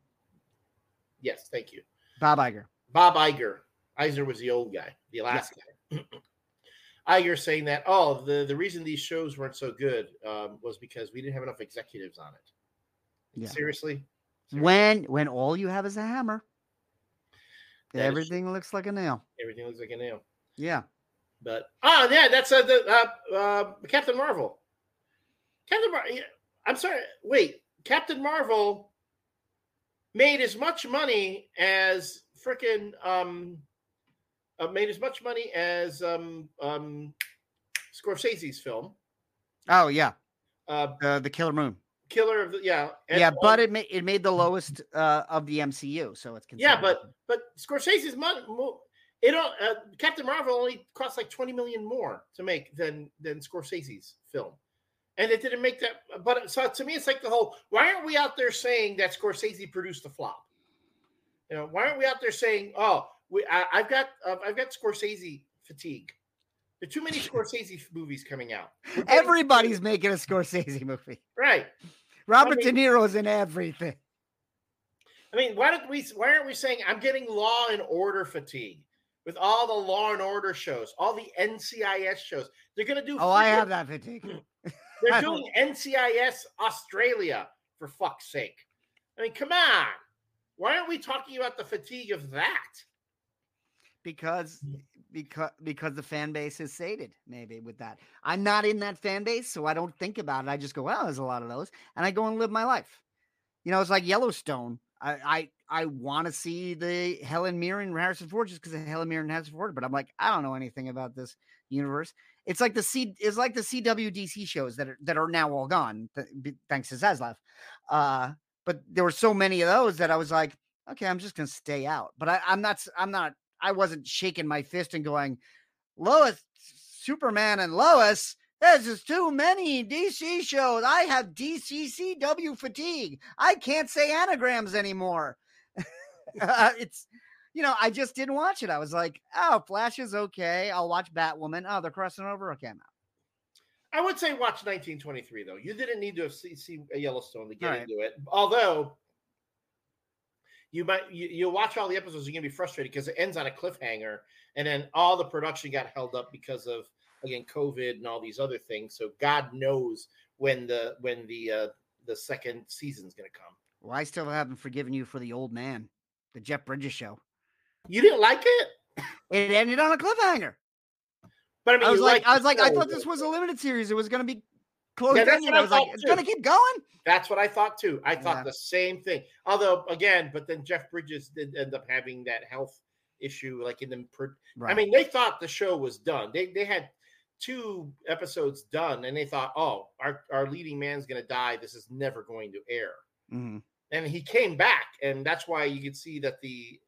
Yes, thank you, Bob Iger. Bob Iger. Eisner was the old guy, the last guy. <clears throat> Iger saying that oh the the reason these shows weren't so good um, was because we didn't have enough executives on it. Yeah. Seriously, When when all you have is a hammer, That is- everything looks like a nail. everything looks like a nail. Yeah. But oh yeah, that's uh, the uh, uh, Captain Marvel. Captain Mar- yeah, I'm sorry. Wait, Captain Marvel made as much money as freaking um, uh, made as much money as um um Scorsese's film, Oh yeah. uh, Uh, the Killer Moon. Killer of the yeah and- yeah, but it made it made the lowest uh, of the MCU, so it's Yeah, but but Scorsese's money. It don't, uh, Captain Marvel only cost like twenty million more to make than than Scorsese's film, and it didn't make that. But so to me, it's like the whole. Why aren't we out there saying that Scorsese produced a flop? You know, why aren't we out there saying, "Oh, we, I, have got, uh, I've got Scorsese fatigue." There are too many Scorsese movies coming out. Getting- Everybody's making a Scorsese movie, right? Robert I mean, De Niro's in everything. I mean, why don't we? Why aren't we saying I'm getting Law and Order fatigue with all the Law and Order shows, all the NCIS shows? They're going to do. Oh, I have that fatigue. <clears throat> They're doing NCIS Australia for fuck's sake. I mean, come on. Why aren't we talking about the fatigue of that? Because because because the fan base is sated, maybe with that. I'm not in that fan base, so I don't think about it. I just go, well, there's a lot of those, and I go and live my life. You know, it's like Yellowstone. I I, I want to see the Helen Mirren Harrison Ford just because of Helen Mirren Harrison Ford, but I'm like, I don't know anything about this universe. It's like the C it's like the CWDC shows that are that are now all gone, th- thanks to Zaslav. Uh, but there were so many of those that I was like, okay, I'm just gonna stay out. But I, I'm not I'm not I wasn't shaking my fist and going, Lois, Superman and Lois, This is too many DC shows. I have DCCW fatigue. I can't say anagrams anymore. <laughs> uh, it's, you know, I just didn't watch it. I was like, oh, Flash is okay. I'll watch Batwoman. Oh, they're crossing over. Okay, I'm out. I would say watch 1923 though. You didn't need to see, see Yellowstone to get right. into it. Although you might you, you watch all the episodes, you're gonna be frustrated because it ends on a cliffhanger, and then all the production got held up because of again COVID and all these other things. So God knows when the when the uh the second season's gonna come. Well, I still haven't forgiven you for the old man, the Jeff Bridges show. You didn't like it? It ended on a cliffhanger. But I mean, I was like, I was like, I thought this was a limited series. It was going to be closed. Yeah, I, I was like, too. it's going to keep going. That's what I thought too. I thought yeah. the same thing. Although, again, but then Jeff Bridges did end up having that health issue, like in the. Right. I mean, they thought the show was done. They they had two episodes done, and they thought, oh, our our leading man's going to die. This is never going to air. Mm-hmm. And he came back, and that's why you could see that the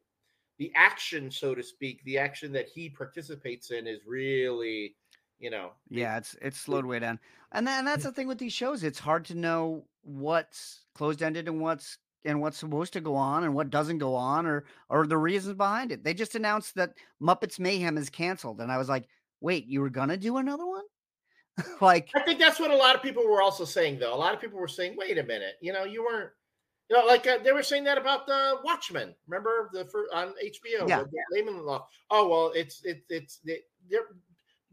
the action, so to speak, the action that he participates in is really, you know, yeah, it's it's slowed way down. And then, and that's the thing with these shows; it's hard to know what's closed ended and what's and what's supposed to go on and what doesn't go on, or or the reasons behind it. They just announced that Muppets Mayhem is canceled, and I was like, wait, you were gonna do another one? <laughs> like, I think that's what a lot of people were also saying, though. A lot of people were saying, wait a minute, you know, you weren't you know, like uh, they were saying that about the Watchmen. Remember the first, on HBO? Yeah. Layman Law. Oh well, it's it, it's it,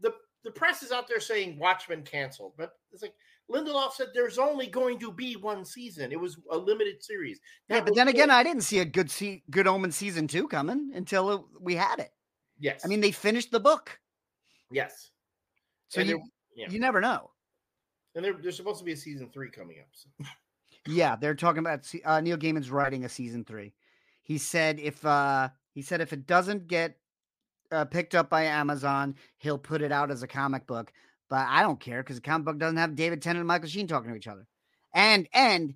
the the press is out there saying Watchmen canceled, but it's like Lindelof said there's only going to be one season. It was a limited series. That yeah, but then again, I didn't see a good see good Omen season two coming until it, we had it. Yes, I mean they finished the book. Yes, so and you yeah. you never know. And there, there's supposed to be a season three coming up. So. <laughs> Yeah, they're talking about uh, Neil Gaiman's writing a season three. He said if uh, he said if it doesn't get uh, picked up by Amazon, he'll put it out as a comic book. But I don't care because the comic book doesn't have David Tennant and Michael Sheen talking to each other. And and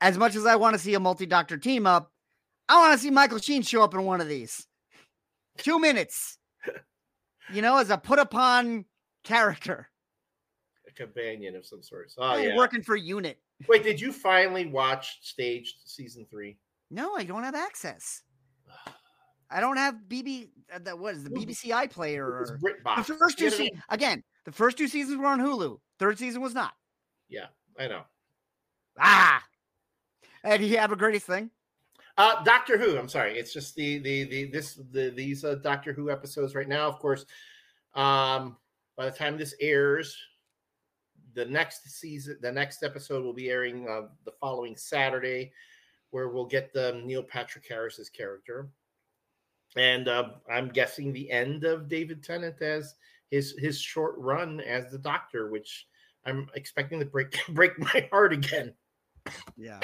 as much as I want to see a multi doctor team up, I want to see Michael Sheen show up in one of these. Two minutes, you know, as a put upon character, companion of some sort. Oh yeah, working for Unit. Wait, did you finally watch Staged season three? No, I don't have access. I don't have BB. Uh, that was the BBC iPlayer. Or, the first two again. The first two seasons were on Hulu. Third season was not. Yeah, I know. Ah, and you have a greatest thing. Uh, Doctor Who. I'm sorry. It's just the the the this the these uh, Doctor Who episodes right now. Of course, um, by the time this airs, the next season, the next episode will be airing uh, the following Saturday, where we'll get the Neil Patrick Harris's character, and uh, I'm guessing the end of David Tennant as his his short run as the Doctor, which I'm expecting to break <laughs> break my heart again. Yeah.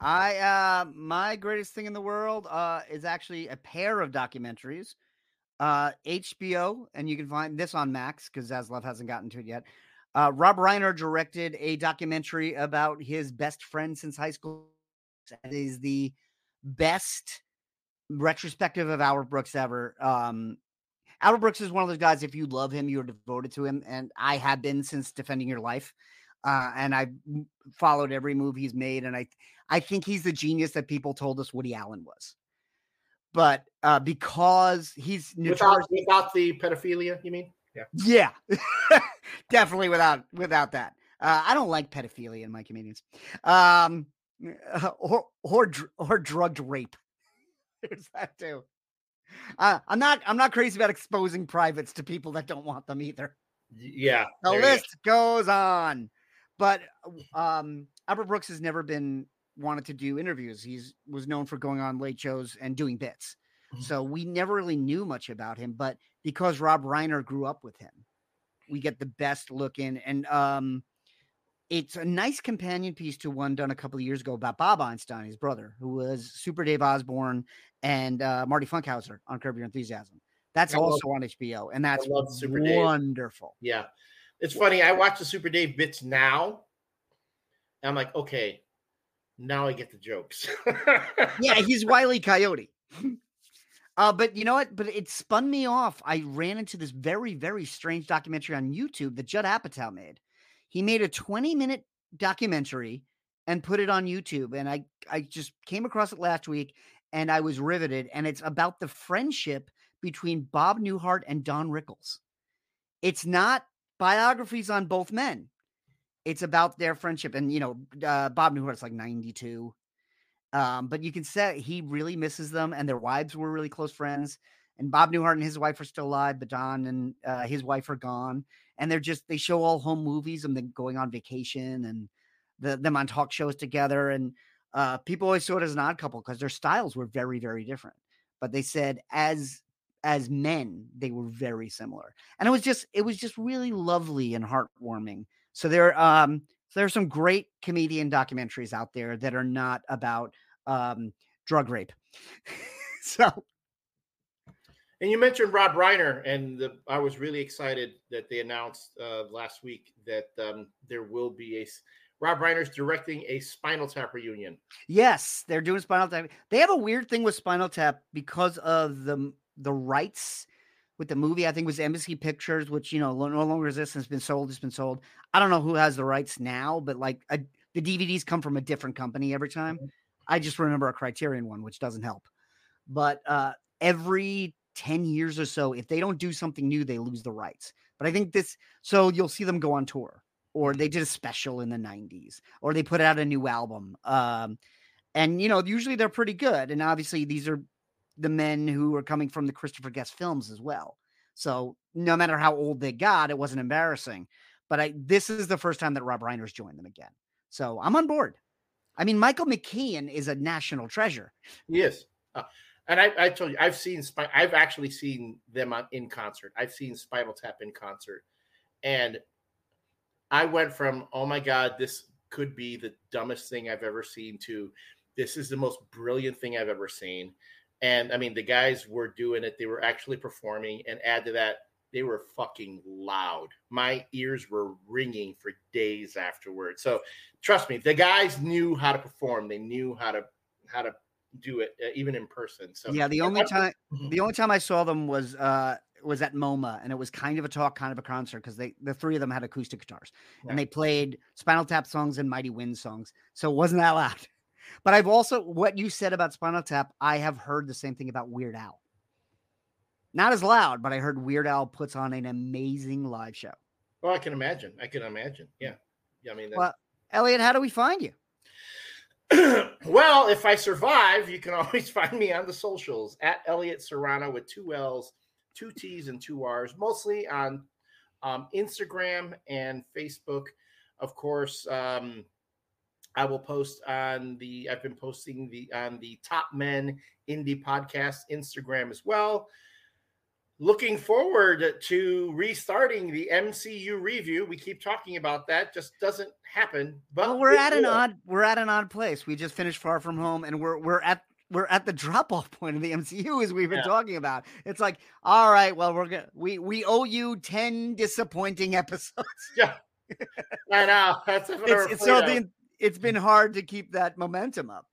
I uh my greatest thing in the world uh is actually a pair of documentaries. Uh HBO, and you can find this on Max because Zaslav hasn't gotten to it yet. Uh, Rob Reiner directed a documentary about his best friend since high school. That is the best retrospective of Albert Brooks ever. Um, Albert Brooks is one of those guys. If you love him, you're devoted to him, and I have been since Defending Your Life. uh, and I've followed every move he's made, and I I think he's the genius that people told us Woody Allen was. But uh, because he's Without, without the pedophilia, you mean? Yeah. yeah, <laughs> definitely without without that. Uh, I don't like pedophilia in my comedians, um, or or or drugged rape. <laughs> There's that too. Uh, I'm not I'm not crazy about exposing privates to people that don't want them either. Yeah. The you go. list goes on, but <laughs> um, Albert Brooks has never been wanted to do interviews. He's was known for going on late shows and doing bits. Mhm. So we never really knew much about him, but because Rob Reiner grew up with him, we get the best look in. And um, it's a nice companion piece to one done a couple of years ago about Bob Einstein, his brother, who was Super Dave Osborne and uh, Marty Funkhouser on Curb Your Enthusiasm. That's I love- also on HBO, and that's love Super Dave. wonderful. Yeah. It's funny. I watch the Super Dave bits now. And I'm like, okay, now I get the jokes. yeah, he's Wiley Coyote. <laughs> Uh, but you know what? But it spun me off. I ran into this very, very strange documentary on YouTube that Judd Apatow made. He made a 20 minute documentary and put it on YouTube. And I, I just came across it last week and I was riveted. And it's about the friendship between Bob Newhart and Don Rickles. It's not biographies on both men. It's about their friendship. And, you know, uh, Bob Newhart's like 92. Um, but you can say he really misses them, and their wives were really close friends. And Bob Newhart and his wife are still alive, but Don and uh, his wife are gone. And they're just they show all home movies and then going on vacation and the, them on talk shows together. And uh, people always saw it as an odd couple because their styles were very very different. But they said as as men they were very similar, and it was just it was just really lovely and heartwarming. So there um so there are some great comedian documentaries out there that are not about um, drug rape. <laughs> so and you mentioned Rob Reiner, and the, I was really excited that they announced uh, last week that um, there will be a Rob Reiner's directing a Spinal Tap reunion. yes, they're doing Spinal Tap. They have a weird thing with Spinal Tap because of the the rights with the movie. I think was Embassy Pictures, which you know no longer exists. It's been sold. It's been sold. I don't know who has the rights now, but like a, the DVDs come from a different company every time. I just remember a Criterion one, which doesn't help. But uh, every 10 years or so, if they don't do something new, they lose the rights. But I think this, so you'll see them go on tour, or they did a special in the 90s, or they put out a new album. Um, and, you know, usually they're pretty good. And obviously, these are the men who are coming from the Christopher Guest films as well. So no matter how old they got, it wasn't embarrassing. But I, this is the first time that Rob Reiner's joined them again. So I'm on board. I mean, Michael McKean is a national treasure. Yes. Uh, and I, I told you, I've seen, I've actually seen them in concert. I've seen Spinal Tap in concert. And I went from, oh my God, this could be the dumbest thing I've ever seen to this is the most brilliant thing I've ever seen. And I mean, the guys were doing it, they were actually performing. And add to that, they were fucking loud. My ears were ringing for days afterwards. So trust me, the guys knew how to perform. They knew how to how to do it uh, even in person. So yeah, the only time Mhm. the only time I saw them was uh was at MoMA, and it was kind of a talk, kind of a concert because they the three of them had acoustic guitars Yeah. and they played Spinal Tap songs and Mighty Wind songs, so it wasn't that loud. But I've also what you said about Spinal Tap, I have heard the same thing about Weird Al. Not as loud, but I heard Weird Al puts on an amazing live show. Well, I can imagine. I can imagine. Yeah. Yeah. I mean, that's, Well, Elliott, how do we find you? <clears throat> well, if I survive, you can <laughs> always find me on the socials at Elliott Serrano with two L's, two T's, and two R's, mostly on um, Instagram and Facebook. Of course, um, I will post on the. I've been posting the on the Top Men Indy Podcast Instagram as well. Looking forward to restarting the MCU review. We keep talking about that, just doesn't happen. But Well, we're at an will. odd we're at an odd place. We just finished Far From Home, and we're we're at we're at the drop off point of the MCU as we've been Yeah. talking about. It's like, all right, well, we're gonna we we owe you ten disappointing episodes. Yeah, I know that's <laughs> It's, it's so the, it's been hard to keep that momentum up.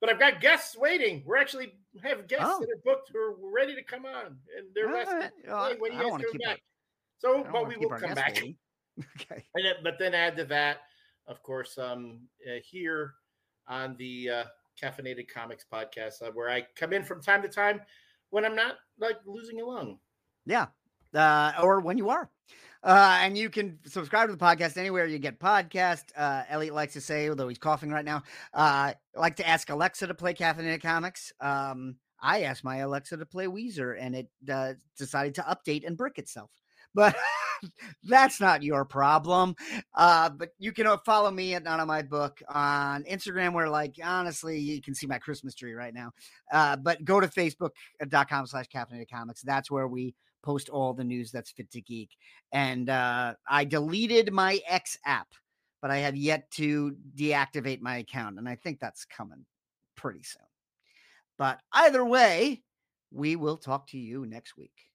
But I've got guests waiting. We're actually have guests Oh. that are booked who are ready to come on, and they're All asking, right. I- "Hey, when you guys come keep back?" I So, but we will come back. <laughs> Okay. And but then add to that, of course, um, uh, here on the uh, Caffeinated Comics podcast, uh, where I come in from time to time when I'm not like losing a lung. Yeah. Uh, or when you are. Uh, and you can subscribe to the podcast anywhere you get podcast. Uh, Elliott likes to say, although he's coughing right now, uh, like to ask Alexa to play Caffeinated Comics. Um, I asked my Alexa to play Weezer, and it uh, decided to update and brick itself. <laughs> But that's not your problem. Uh, but you can uh, follow me at None of My Book on Instagram, where, like, honestly, you can see my Christmas tree right now. Uh, but go to facebook.com slash caffeinated comics. That's where we post all the news that's fit to geek. And uh, I deleted my X app, but I have yet to deactivate my account. And I think that's coming pretty soon. But either way, we will talk to you next week.